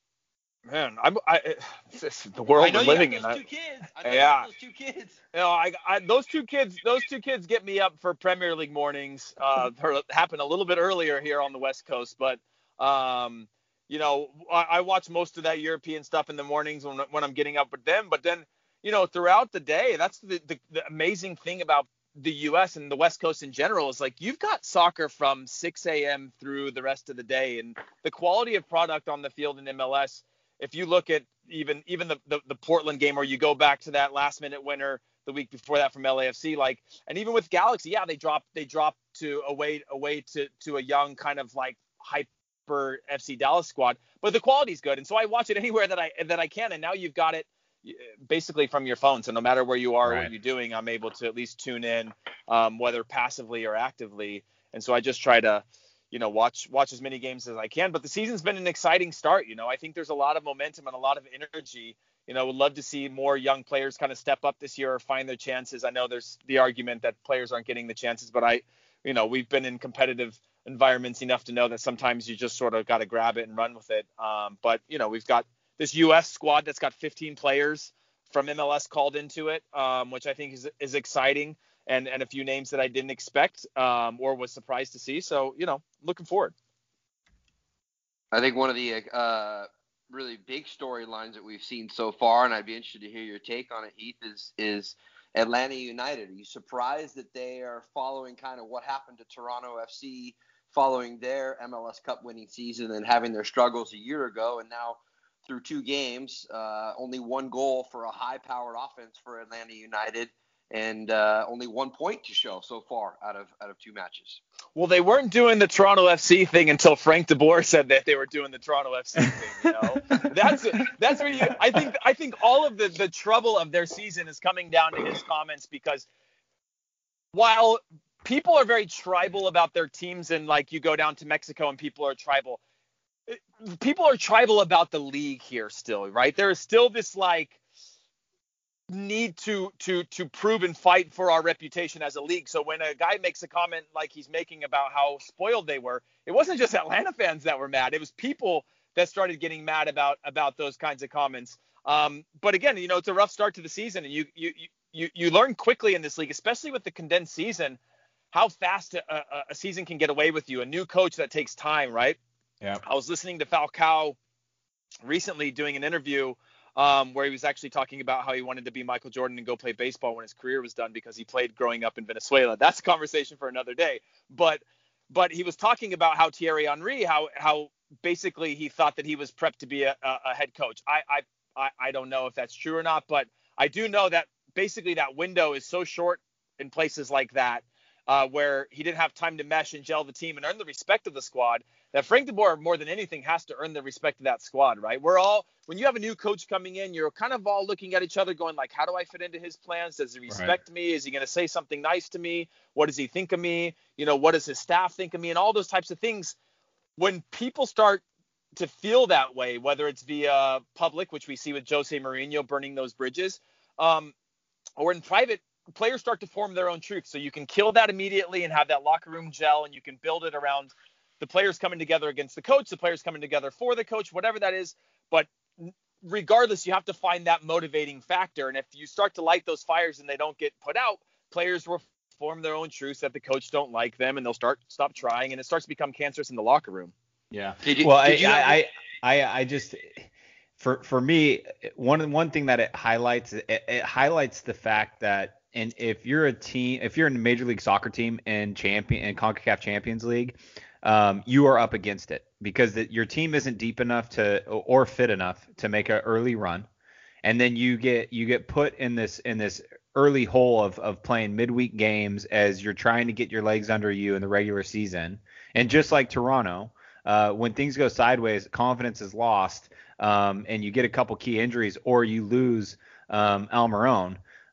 Man, I'm I, the world we're living in. Two kids. yeah, those two kids. You know, I, I, those two kids those two kids get me up for Premier League mornings. Uh, happened a little bit earlier here on the West Coast, but um, you know, I, I watch most of that European stuff in the mornings when when I'm getting up with them. But then, you know, throughout the day, that's the, the, the amazing thing about the U.S. and the West Coast in general is like you've got soccer from 6 a.m. through the rest of the day, and the quality of product on the field in MLS. If you look at even even the, the, the Portland game, or you go back to that last minute winner the week before that from LAFC, like, and even with Galaxy, yeah, they dropped they dropped to away away to to a young kind of like hyper FC Dallas squad, but the quality's good, and so I watch it anywhere that I that I can, and now you've got it basically from your phone. So no matter where you are, right. what you're doing, I'm able to at least tune in, um, whether passively or actively. And so I just try to, you know, watch watch as many games as I can. But the season's been an exciting start. You know, I think there's a lot of momentum and a lot of energy. You know, would love to see more young players kind of step up this year or find their chances. I know there's the argument that players aren't getting the chances, but I, you know, we've been in competitive environments enough to know that sometimes you just sort of got to grab it and run with it. Um, but you know, we've got this U.S. squad that's got 15 players from MLS called into it, um, which I think is is exciting, and and a few names that I didn't expect um, or was surprised to see. So you know, looking forward. I think one of the uh, really big storylines that we've seen so far, and I'd be interested to hear your take on it, Heath, is is Atlanta United. Are you surprised that they are following kind of what happened to Toronto FC following their MLS Cup winning season and having their struggles a year ago, and now through two games, uh, only one goal for a high-powered offense for Atlanta United, and uh, only one point to show so far out of out of two matches. Well, they weren't doing the Toronto FC thing until Frank DeBoer said that they were doing the Toronto FC thing. You know, that's that's where you. I think I think all of the the trouble of their season is coming down to his comments because while people are very tribal about their teams and like you go down to Mexico and people are tribal people are tribal about the league here still, right? There is still this like need to to to prove and fight for our reputation as a league. So when a guy makes a comment like he's making about how spoiled they were, it wasn't just Atlanta fans that were mad. It was people that started getting mad about about those kinds of comments. Um, but again, you know, it's a rough start to the season, and you you you you learn quickly in this league, especially with the condensed season, how fast a, a, a season can get away with you. A new coach that takes time, right? Yeah. I was listening to Falcao recently doing an interview um, where he was actually talking about how he wanted to be Michael Jordan and go play baseball when his career was done because he played growing up in Venezuela. That's a conversation for another day. But but he was talking about how Thierry Henry, how how basically he thought that he was prepped to be a, a head coach. I, I I don't know if that's true or not, but I do know that basically that window is so short in places like that uh, where he didn't have time to mesh and gel the team and earn the respect of the squad. That Frank DeBoer, more than anything, has to earn the respect of that squad, right? We're all, when you have a new coach coming in, you're kind of all looking at each other, going like, "How do I fit into his plans? Does he respect right. me? Is he going to say something nice to me? What does he think of me? You know, what does his staff think of me? And all those types of things. When people start to feel that way, whether it's via public, which we see with Jose Mourinho burning those bridges, um, or in private players start to form their own truth. So you can kill that immediately and have that locker room gel, and you can build it around the players coming together against the coach, the players coming together for the coach, whatever that is. But regardless, you have to find that motivating factor. And if you start to light those fires and they don't get put out, players will form their own truths that the coach don't like them, and they'll start stop trying, and it starts to become cancerous in the locker room. Yeah. You, well, I, I, I, I just for for me, one one thing that it highlights it, it highlights the fact that and if you're a team, if you're in a Major League Soccer team and champion and Concacaf Champions League, um, you are up against it because the, your team isn't deep enough to or fit enough to make an early run, and then you get you get put in this in this early hole of of playing midweek games as you're trying to get your legs under you in the regular season, and just like Toronto, uh, when things go sideways, confidence is lost, um, and you get a couple key injuries or you lose um,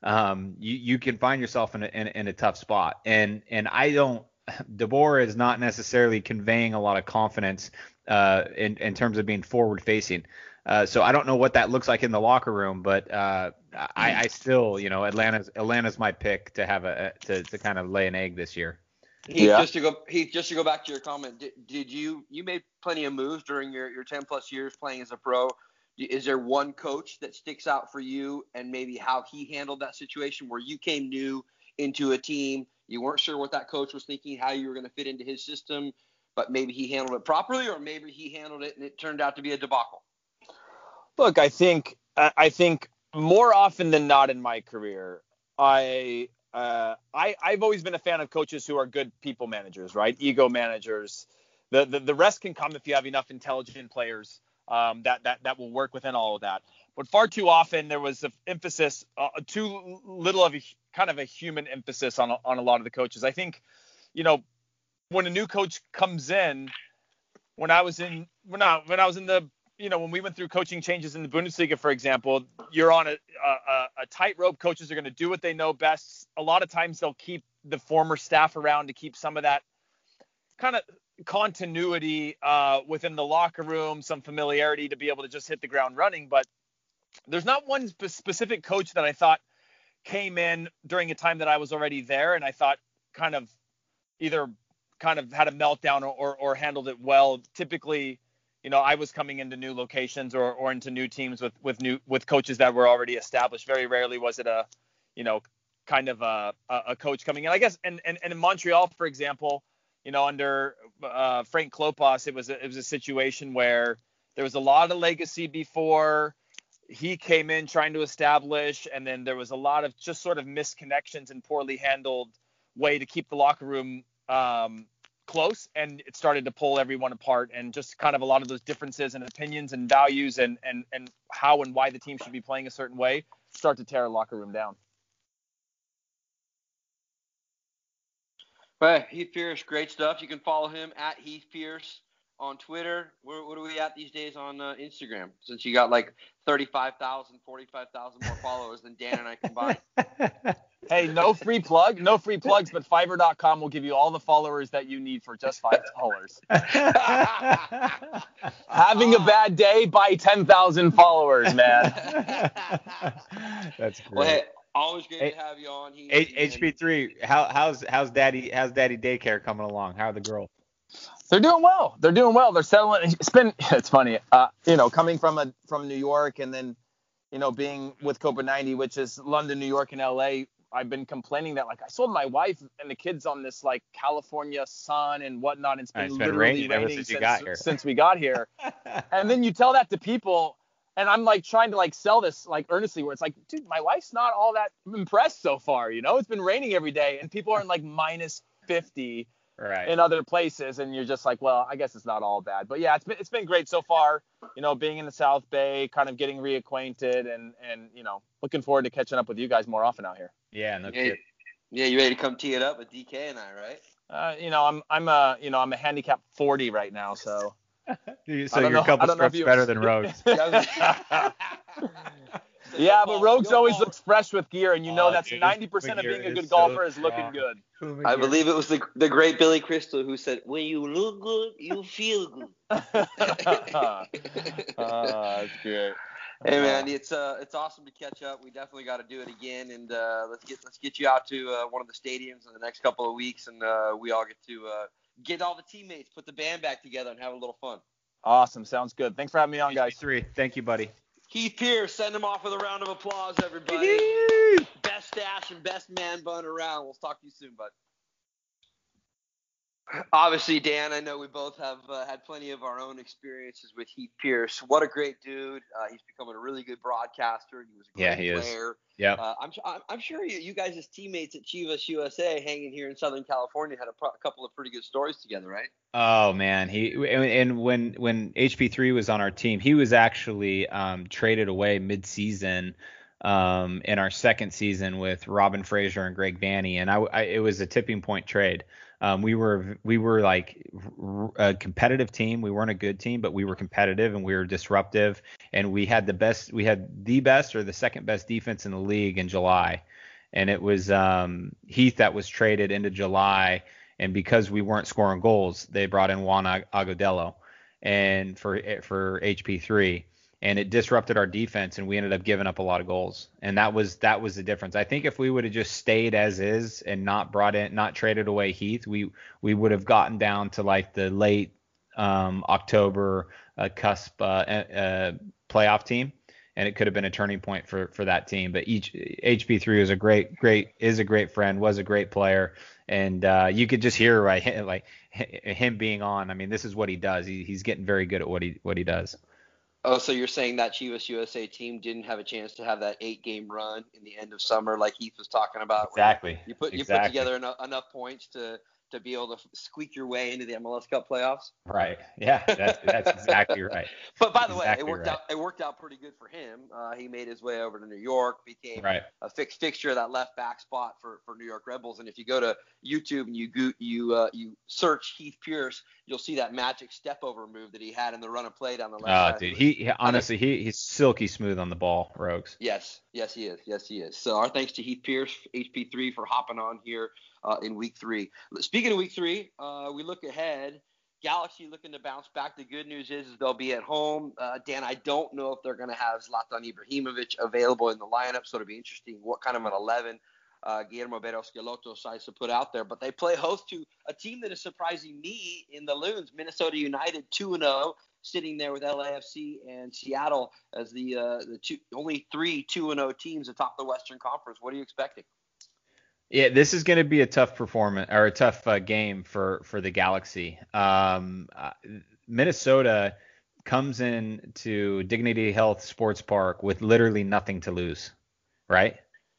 um, you you can find yourself in a, in, in a tough spot. And and I don't. DeBoer is not necessarily conveying a lot of confidence uh, in in terms of being forward facing. Uh, so I don't know what that looks like in the locker room, but uh, I, I still, you know, Atlanta's Atlanta's my pick to have a to, to kind of lay an egg this year. Heath, yeah. just to go Heath, just to go back to your comment, did, did you you made plenty of moves during your, your 10 plus years playing as a pro? Is there one coach that sticks out for you and maybe how he handled that situation where you came new into a team you weren't sure what that coach was thinking how you were going to fit into his system but maybe he handled it properly or maybe he handled it and it turned out to be a debacle look i think i think more often than not in my career i uh, I, I've always been a fan of coaches who are good people managers, right? Ego managers. The, the, the rest can come if you have enough intelligent players um, that that that will work within all of that. But far too often there was an emphasis, uh, too little of a kind of a human emphasis on on a lot of the coaches. I think, you know, when a new coach comes in, when I was in when I when I was in the you know when we went through coaching changes in the Bundesliga, for example, you're on a a, a tightrope. Coaches are going to do what they know best. A lot of times they'll keep the former staff around to keep some of that kind of continuity uh, within the locker room, some familiarity to be able to just hit the ground running. But there's not one sp- specific coach that I thought came in during a time that I was already there, and I thought kind of either kind of had a meltdown or, or, or handled it well. Typically, you know, I was coming into new locations or, or into new teams with with new with coaches that were already established. Very rarely was it a, you know, kind of a, a coach coming in. I guess, and, and, and in Montreal, for example, you know, under uh, Frank Klopas, it was a, it was a situation where there was a lot of legacy before he came in trying to establish, and then there was a lot of just sort of misconnections and poorly handled way to keep the locker room um, close, and it started to pull everyone apart, and just kind of a lot of those differences and opinions and values and and and how and why the team should be playing a certain way start to tear a locker room down. Well, Heath Pearce, great stuff. You can follow him at Heath Pearce on Twitter. Where, what are we at these days on uh, Instagram? Since you got like 35,000, 45,000 more followers than Dan and I combined. Hey, no free plug, no free plugs, but Fiverr.com will give you all the followers that you need for just five dollars. Having a bad day, buy ten thousand followers, man. That's great. Well, hey, always great Hey, to have you on. Heath, H- and- HP3, how how's how's daddy how's daddy daycare coming along? How are the girls? They're doing well. They're doing well. They're settling. It's been. It's funny. Uh, you know, coming from a from New York and then, you know, being with Copa 90, which is London, New York, and LA. I've been complaining that like I sold my wife and the kids on this like California sun and whatnot. And it's been It's been literally raining ever raining since you got here. since we got here. and then you tell that to people, and I'm like trying to like sell this like earnestly, where it's like, dude, my wife's not all that impressed so far. You know, it's been raining every day, and people are in like minus 50 right. in other places and you're just like well i guess it's not all bad but yeah it's been it's been great so far you know being in the south bay kind of getting reacquainted and and you know looking forward to catching up with you guys more often out here yeah, no Yeah, yeah, you ready to come tee it up with DK and I, right? uh, you know i'm i'm a you know i'm a handicap 40 right now so So I don't your know- I couple don't know if strips you- better than Rogues. yeah but rogues always looks fresh with gear and you know Oh, that's dude, 90% of being a is good so golfer is looking strong. good I believe it was the the great Billy Crystal who said, "When you look good, you feel good." uh, that's great Hey man, it's uh it's awesome to catch up. We definitely got to do it again, and uh, let's get let's get you out to uh, one of the stadiums in the next couple of weeks, and uh, we all get to uh, get all the teammates, put the band back together, and have a little fun. awesome sounds good thanks for having me on guys Three. Thank you, buddy. Heath Pearce, send him off with a round of applause, everybody. best dash and best man bun around. We'll talk to you soon, bud. Obviously, Dan, I know we both have uh, had plenty of our own experiences with Heath Pearce. What a great dude! Uh, he's becoming a really good broadcaster. He was a great Yeah, he is. player. Yep. Uh, I'm, I'm sure you, you guys as teammates at Chivas USA, hanging here in Southern California, had a, pro- a couple of pretty good stories together, right? Oh man, he and and when when HP3 was on our team, he was actually um, traded away mid-season um, in our second season with Robin Fraser and Greg Vanney, and I, I it was a tipping point trade. Um, we were we were like a competitive team. We weren't a good team, but we were competitive and we were disruptive, and we had the best we had the best or the second best defense in the league in July, and it was um, Heath that was traded into July. And because we weren't scoring goals, they brought in Juan Agudelo. And for for HP3 and it disrupted our defense and we ended up giving up a lot of goals. And that was that was the difference. I think if we would have just stayed as is and not brought in not traded away Heath, we we would have gotten down to like the late um, October uh, cusp uh, uh, playoff team and it could have been a turning point for for that team. But each HP3 is a great great is a great friend, was a great player, and uh, you could just hear right like him being on. I mean, this is what he does. He, he's getting very good at what he what he does. Oh, so you're saying that Chivas USA team didn't have a chance to have that eight game run in the end of summer, like Heath was talking about? Exactly. You put you put together enough, enough points to to be able to squeak your way into the MLS Cup playoffs. Right. Yeah. That's that's exactly right. But by the way, Exactly it worked right. out. It worked out pretty good for him. Uh, he made his way over to New York, became Right. a fixed fixture of that left back spot for, for New York Red Bulls. And if you go to YouTube and you go, you uh, you search Heath Pearce, you'll see that magic step over move that he had in the run of play down the left Oh, dude. He, he honestly he he's silky smooth on the ball, Rogues. Yes, yes, he is. Yes, he is. So our thanks to Heath Pearce, HP3, for hopping on here uh, in week three. Speaking of week three, uh, we look ahead. Galaxy looking to bounce back. The good news is, is they'll be at home. Uh, Dan, I don't know if they're going to have Zlatan Ibrahimovic available in the lineup, so it'll be interesting what kind of an 11 uh, Guillermo Barros Schelotto decides to put out there. But they play host to a team that is surprising me in the Loons, Minnesota United 2 0 sitting there with LAFC and Seattle as the uh, the two only three two and zero teams atop the Western Conference. What are you expecting? Yeah, this is going to be a tough performance or a tough uh, game for for the Galaxy. Um, uh, Minnesota comes in to Dignity Health Sports Park with literally nothing to lose, right?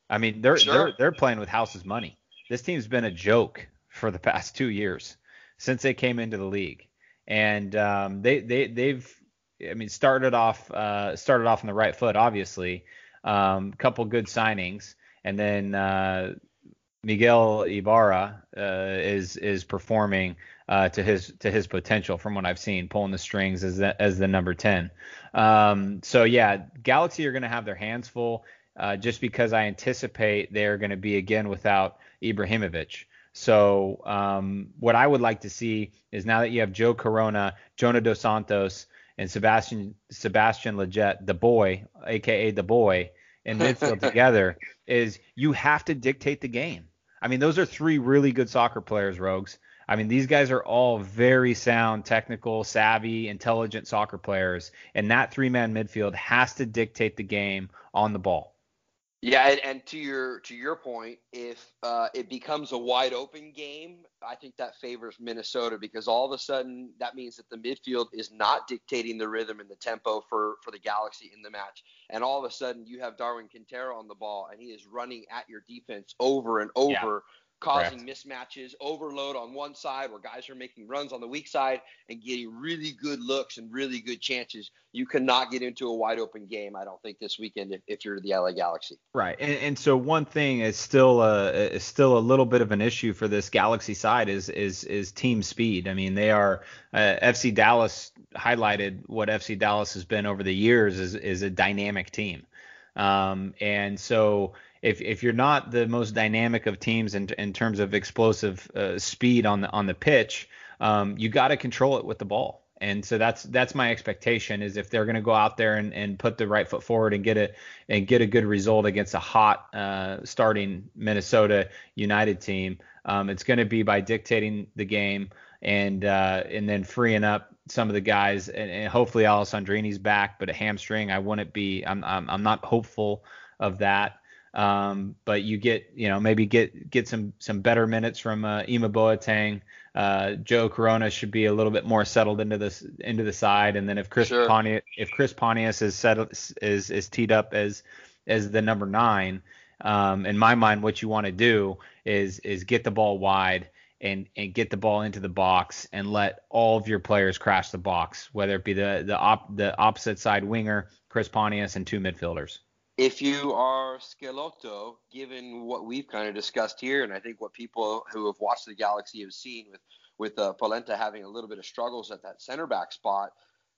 I mean, they're Sure. they're they're playing with house's money. This team's been a joke for the past two years since they came into the league, and um, they they they've I mean started off uh, started off on the right foot, obviously. Um, couple good signings, and then uh, Miguel Ibarra uh, is is performing uh, to his to his potential from what I've seen, pulling the strings as the, as the number ten. Um, so yeah, Galaxy are going to have their hands full. uh, just because I anticipate they're going to be again without Ibrahimovic. So um, what I would like to see is now that you have Joe Corona, Jonah Dos Santos, and Sebastian Sebastian Lletget, the boy, aka the boy, in midfield together, is you have to dictate the game. I mean, those are three really good soccer players, Rogues. I mean, these guys are all very sound, technical, savvy, intelligent soccer players, and that three-man midfield has to dictate the game on the ball. Yeah, and, and, to your to your point, if uh, it becomes a wide open game, I think that favors Minnesota because all of a sudden that means that the midfield is not dictating the rhythm and the tempo for for the Galaxy in the match, and all of a sudden you have Darwin Quintero on the ball and he is running at your defense over and over. Yeah causing Correct. mismatches, overload on one side where guys are making runs on the weak side and getting really good looks and really good chances. You cannot get into a wide open game, I don't think, this weekend if, if you're the LA Galaxy. Right, and, and so one thing is still a is still a little bit of an issue for this Galaxy side is is is team speed. I mean, they are uh, FC Dallas highlighted what FC Dallas has been over the years is is a dynamic team. Um, and so if if you're not the most dynamic of teams in in terms of explosive uh, speed on the on the pitch, um, you got to control it with the ball. And so that's that's my expectation is if they're going to go out there and, and put the right foot forward and get it and get a good result against a hot uh, starting Minnesota United team, um, it's going to be by dictating the game and uh, and then freeing up some of the guys and, and hopefully Alessandrini's back, but a hamstring I wouldn't be I'm I'm, I'm not hopeful of that. Um, but you get, you know, maybe get get some some better minutes from uh, Ima Boateng. Uh, Joe Corona should be a little bit more settled into this into the side, and then if Chris sure. Pontius if Chris Pontius is set is is teed up as as the number nine, um, in my mind, what you want to do is is get the ball wide and and get the ball into the box and let all of your players crash the box, whether it be the the op the opposite side winger, Chris Pontius, and two midfielders if you are Schelotto, given what we've kind of discussed here, and I think what people who have watched the Galaxy have seen with with uh, Polenta having a little bit of struggles at that center back spot,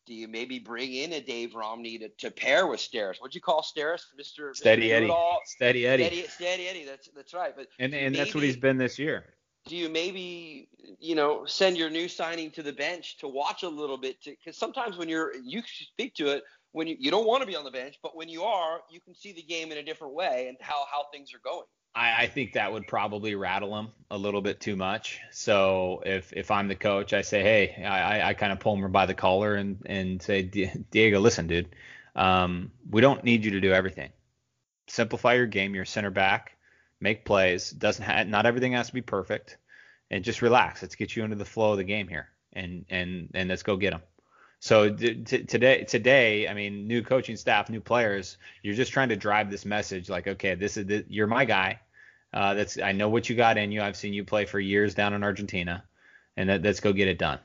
do you maybe bring in a Dave Romney to, to pair with Steres? What'd you call Steres, Mister Steady Eddie? Steady Eddie. Steady, Steady Eddie. That's that's right. But and and maybe, that's what he's been this year. Do you maybe you know send your new signing to the bench to watch a little bit? Because sometimes when you're you speak to it when you, you don't want to be on the bench, but when you are, you can see the game in a different way and how, how things are going. I, I think that would probably rattle him a little bit too much. So if if I'm the coach, I say, hey, I, I kind of pull him by the collar and and say, Diego, listen, dude, um, we don't need you to do everything. Simplify your game. You're center back. Make plays. Doesn't have, not everything has to be perfect. And just relax. Let's get you into the flow of the game here, and and and let's go get them. So t- today, today, I mean, new coaching staff, new players. You're just trying to drive this message, like, okay, this is the, you're my guy. Uh, that's I know what you got in you. I've seen you play for years down in Argentina, and that, let's go get it done.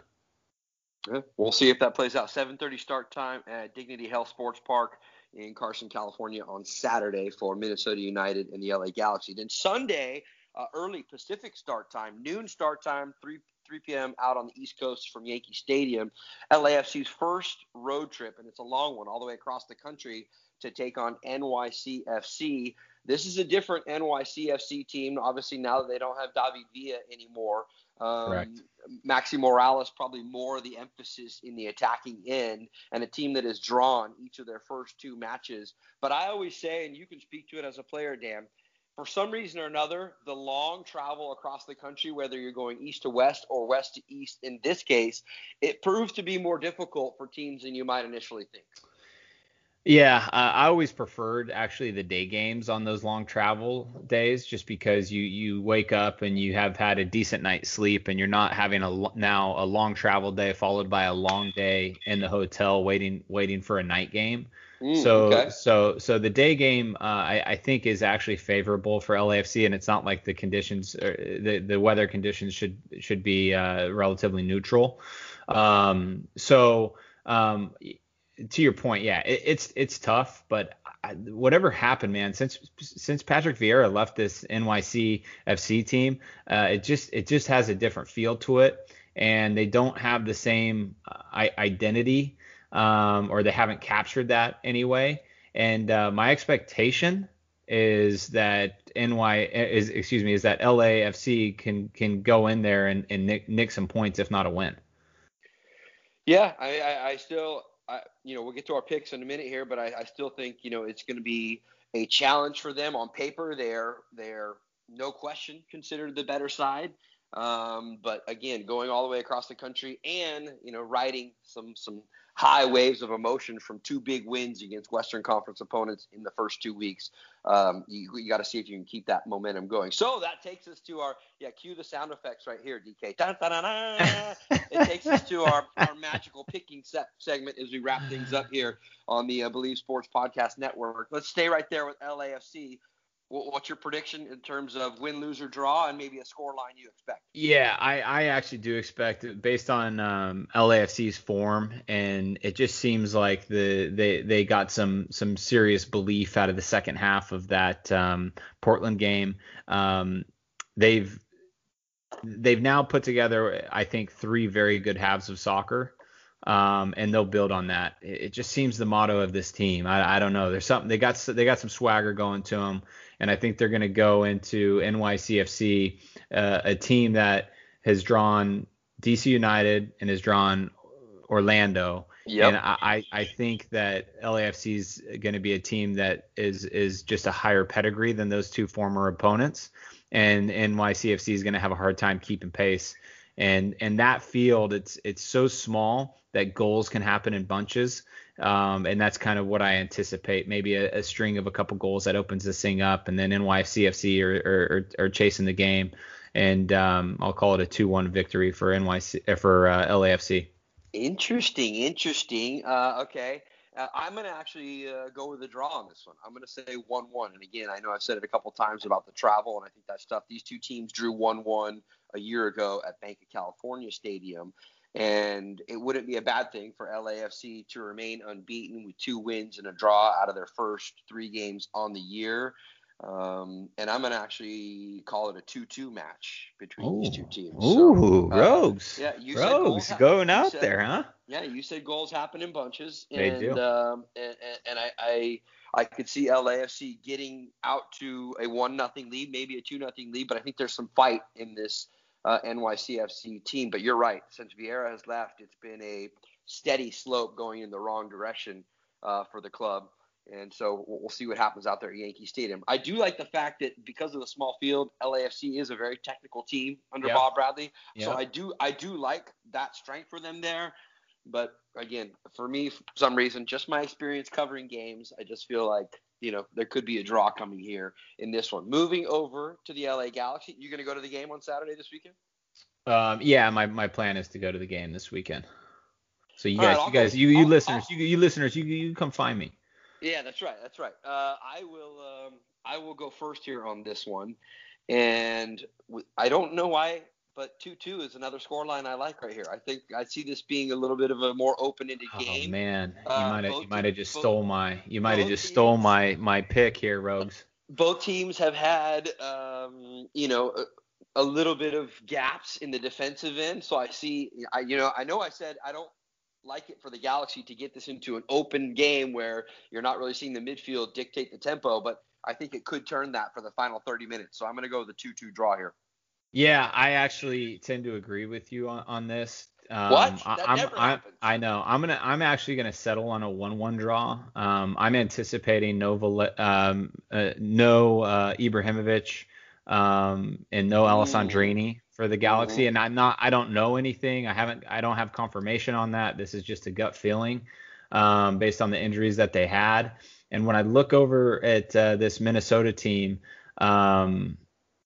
Yeah, we'll see if that plays out. 7:30 start time at Dignity Health Sports Park in Carson, California, on Saturday for Minnesota United and the LA Galaxy. Then Sunday, uh, early Pacific start time, noon start time, 3 3 p.m. out on the East Coast from Yankee Stadium. LAFC's first road trip, and it's a long one, all the way across the country to take on NYCFC. This is a different NYCFC team. Obviously, now that they don't have David Villa anymore, um, Correct. Maxi Moralez probably more the emphasis in the attacking end, and a team that has drawn each of their first two matches. But I always say, and you can speak to it as a player, Dan, for some reason or another, the long travel across the country, whether you're going east to west or west to east in this case, it proves to be more difficult for teams than you might initially think. Yeah, uh, I always preferred actually the day games on those long travel days, just because you you wake up and you have had a decent night's sleep, and you're not having a now a long travel day followed by a long day in the hotel waiting waiting for a night game. Mm, so okay. so so the day game uh, I, I think is actually favorable for LAFC, and it's not like the conditions uh, the the weather conditions should should be uh, relatively neutral. Um, so um, to your point, yeah, it, it's it's tough, but I, whatever happened, man, since since Patrick Vieira left this NYC FC team, uh, it just it just has a different feel to it, and they don't have the same uh, identity um, or they haven't captured that anyway. And uh, my expectation is that NY is excuse me is that LAFC can can go in there and, and nick, nick some points if not a win. Yeah, I, I, I still I, you know we'll get to our picks in a minute here, but I, I still think you know it's going to be a challenge for them on paper. They're they're no question considered the better side. Um, but again, going all the way across the country and you know riding some some high waves of emotion from two big wins against Western Conference opponents in the first two weeks. Um, you, you got to see if you can keep that momentum going. So that takes us to our yeah, cue the sound effects right here, DK. it takes us to our, our magical picking set segment as we wrap things up here on the uh, Bleav Sports Podcast Network. Let's stay right there with LAFC what's your prediction in terms of win, lose, or draw, and maybe a score line you expect? Yeah, I, I actually do expect based on um, LAFC's form, and it just seems like the they they got some some serious belief out of the second half of that um, Portland game. Um, they've they've now put together, I think, three very good halves of soccer. Um, and they'll build on that. It, it, just seems the motto of this team. I, I don't know. There's something they got. They got some swagger going to them and I think they're going to go into NYCFC, uh, a team that has drawn DC United and has drawn Orlando. Yep. And I, I think that LAFC is going to be a team that is is just a higher pedigree than those two former opponents, and NYCFC is going to have a hard time keeping pace. And and that field, it's it's so small that goals can happen in bunches. Um, and that's kind of what I anticipate. Maybe a, a, string of a couple goals that opens this thing up, and then NYCFC are, chasing the game, and um, I'll call it a 2-1 victory for NYC uh, for uh, LAFC. Interesting, interesting. Uh, okay, uh, I'm going to actually uh, go with a draw on this one. I'm going to say 1-1. And again, I know I've said it a couple times about the travel, and I think that stuff. These two teams drew 1-1 a year ago at Banc of California Stadium. And it wouldn't be a bad thing for LAFC to remain unbeaten with two wins and a draw out of their first three games on the year. Um, and I'm going to actually call it a 2 2 match between Ooh. these two teams. Ooh, so, uh, Rogues. Yeah, you Rogues said going ha- out said, there, huh? Yeah, you said goals happen in bunches. And, they do. Um, and, and, and I, I, I could see LAFC getting out to a 1 nothing lead, maybe a 2 nothing lead, but I think there's some fight in this uh, NYCFC team. But you're right. Since Vieira has left, it's been a steady slope going in the wrong direction uh, for the club. And so we'll see what happens out there at Yankee Stadium. I do like the fact that because of the small field, LAFC is a very technical team under yep. Bob Bradley. Yep. So I do I do like that strength for them there. But again, for me, for some reason, just my experience covering games, I just feel like you know, there could be a draw coming here in this one. Moving over to the LA Galaxy, you going to go to the game on Saturday this weekend? Um, yeah, my, my plan is to go to the game this weekend. So you guys, right, you guys, go, you, you I'll, listeners, I'll, you, you listeners, you, you come find me. Yeah, that's right, that's right. Uh, I will, um, I will go first here on this one, and I don't know why but two two is another scoreline I like right here. I think I see this being a little bit of a more open-ended oh, game. Oh man, you uh, might have you might have just both, stole my you might have just teams, stole my my pick here, Rogues. Both teams have had um, you know a, a, little bit of gaps in the defensive end, so I see I you know I know I said I don't like it for the Galaxy to get this into an open game where you're not really seeing the midfield dictate the tempo, but I think it could turn that for the final 30 minutes. So I'm going to go with the 2-2 draw here. Yeah, I actually tend to agree with you on, on this. Um, what? That I'm, never I'm, I know. I'm gonna. I'm actually gonna settle on a one-one draw. Um, I'm anticipating no um, uh, no uh, Ibrahimovic, um, and no Alessandrini for the Galaxy. Mm-hmm. And I'm not. I don't know anything. I haven't. I don't have confirmation on that. This is just a gut feeling, um, based on the injuries that they had. And when I look over at uh, this Minnesota team, um,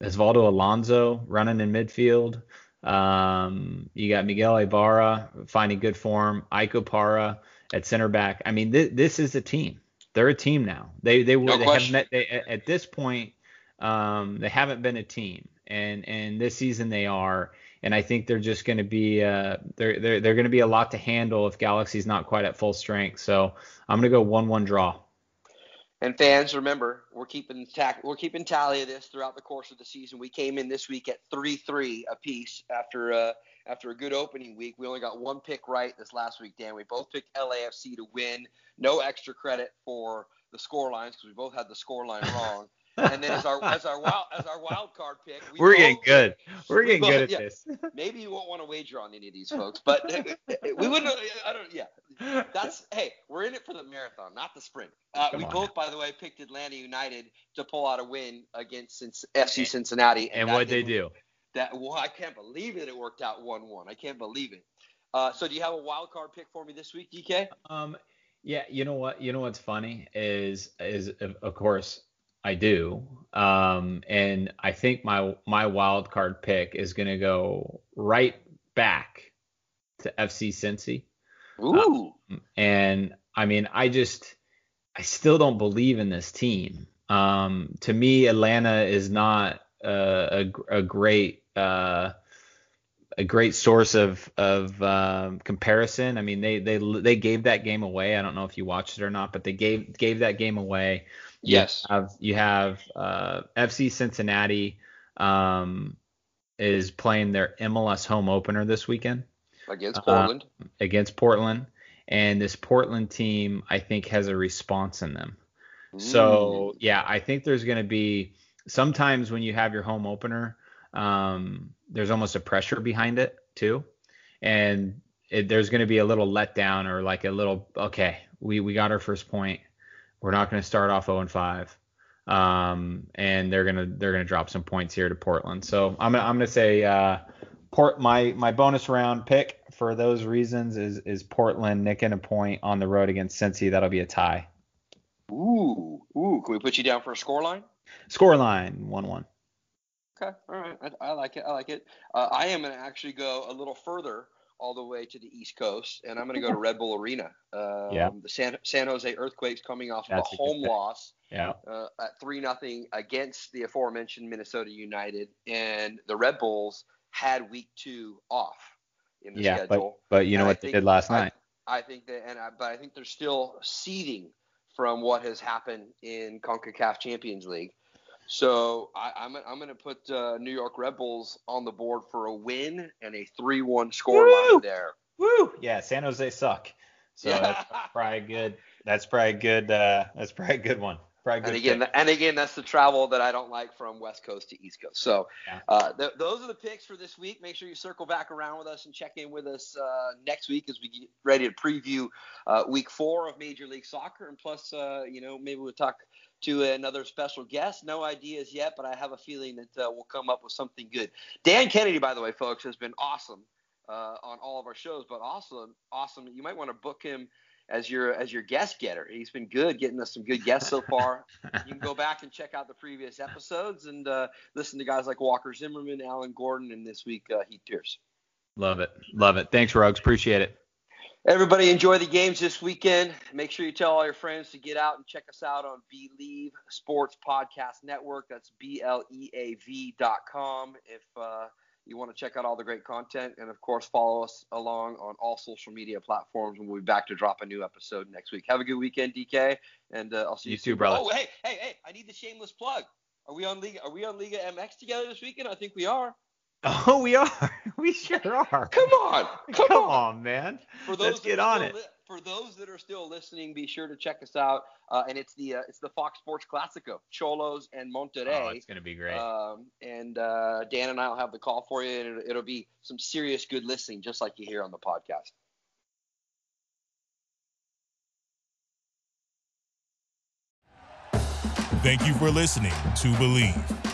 Osvaldo Alonso running in midfield. Um, you got Miguel Ibarra finding good form. Ike Opara at center back. I mean, th- this is a team. They're a team now. They they, no they have met they, at this point. Um, they haven't been a team, and and this season they are. And I think they're just going to be uh, they're they're they're going to be a lot to handle if Galaxy's not quite at full strength. So I'm going to go one one draw. And fans, remember, we're keeping tack, we're keeping tally of this throughout the course of the season. We came in this week at three three apiece after uh, after a good opening week. We only got one pick right this last week, Dan. We both picked LAFC to win. No extra credit for the score lines because we both had the score line wrong. And then as our as our wild as our wild card pick, we are getting good. We're we getting both, good at yeah, this. maybe you won't want to wager on any of these folks, but we wouldn't. I don't. Yeah, that's hey, we're in it for the marathon, not the sprint. Uh, we both, now. by the way, picked Atlanta United to pull out a win against FC Cincinnati. And, and what they do? That well, I can't believe it. It worked out one-one. I can't believe it. Uh, so do you have a wild card pick for me this week, DK? Um, yeah. You know what? You know what's funny is is of course I do. Um, and I think my my wild card pick is going to go right back to FC Cincy. Ooh. Um, and I mean, I just I still don't believe in this team. Um, to me, Atlanta is not a, a, a great uh, a great source of of um, comparison. I mean, they they they gave that game away. I don't know if you watched it or not, but they gave gave that game away. Yes. You have, you have uh, FC Cincinnati um, is playing their MLS home opener this weekend against Portland. Uh, against Portland, and this Portland team I think has a response in them. Mm. So yeah, I think there's going to be sometimes when you have your home opener, um, there's almost a pressure behind it too, and it, there's going to be a little letdown or like a little okay, we we got our first point we're not going to start off 0 and 5. Um, and they're gonna they're gonna drop some points here to Portland. So I'm gonna I'm gonna say uh, Port my my bonus round pick for those reasons is is Portland nicking a point on the road against Cincy. That'll be a tie. Ooh, ooh. Can we put you down for a score line? Score line one one. Okay, all right. I, I like it. I like it. Uh, I am gonna actually go a little further all the way to the East Coast, and I'm going to go to Red Bull Arena. Um, yeah. The San, San Jose Earthquakes coming off That's of a home loss. Yeah. Uh, at three nothing against the aforementioned Minnesota United, and the Red Bulls had week two off in the yeah, schedule. But, but you know and what they did last night. I, I think that, and I, but I think they're still seeding from what has happened in Concacaf Champions League. So I, am I'm, I'm going to put uh, New York Red Bulls on the board for a win and a 3-1 score line there. Woo! Yeah, San Jose suck. So yeah. that's probably good. That's probably good. Uh, that's probably a good one. Probably good and again, and again, that's the travel that I don't like from West Coast to East Coast. So yeah. uh, th- those are the picks for this week. Make sure you circle back around with us and check in with us uh, next week as we get ready to preview uh, Week Four of Major League Soccer, and plus, uh, you know, maybe we'll talk to another special guest. No ideas yet, but I have a feeling that uh, we'll come up with something good. Dan Kennedy, by the way, folks, has been awesome uh, on all of our shows, but also awesome. You might want to book him as your as your guest getter. He's been good, getting us some good guests so far. you can go back and check out the previous episodes and uh, listen to guys like Walker Zimmerman, Alan Gordon, and this week uh, Heath Pearce. Love it, love it. Thanks, Rugs. Appreciate it. Everybody enjoy the games this weekend. Make sure you tell all your friends to get out and check us out on Bleav Sports Podcast Network. That's B L E A V dot com. If uh, you want to check out all the great content, and of course, follow us along on all social media platforms. And we'll be back to drop a new episode next week. Have a good weekend, DK, and uh, I'll see you, you too, brother. Oh, hey, hey, hey! I need the shameless plug. Are we on Liga? Are we on Liga MX together this weekend? I think we are. Oh, we are. We sure are. Come on. Come, Come on. on. man. For those Let's get on it. Li- for those that are still listening, be sure to check us out. Uh, and it's the uh, it's the Fox Sports Classico, Cholos and Monterrey. Oh, it's gonna be great. Um, and uh, Dan and I will have the call for you, and it'll, it'll be some serious good listening, just like you hear on the podcast. Thank you for listening to Bleav.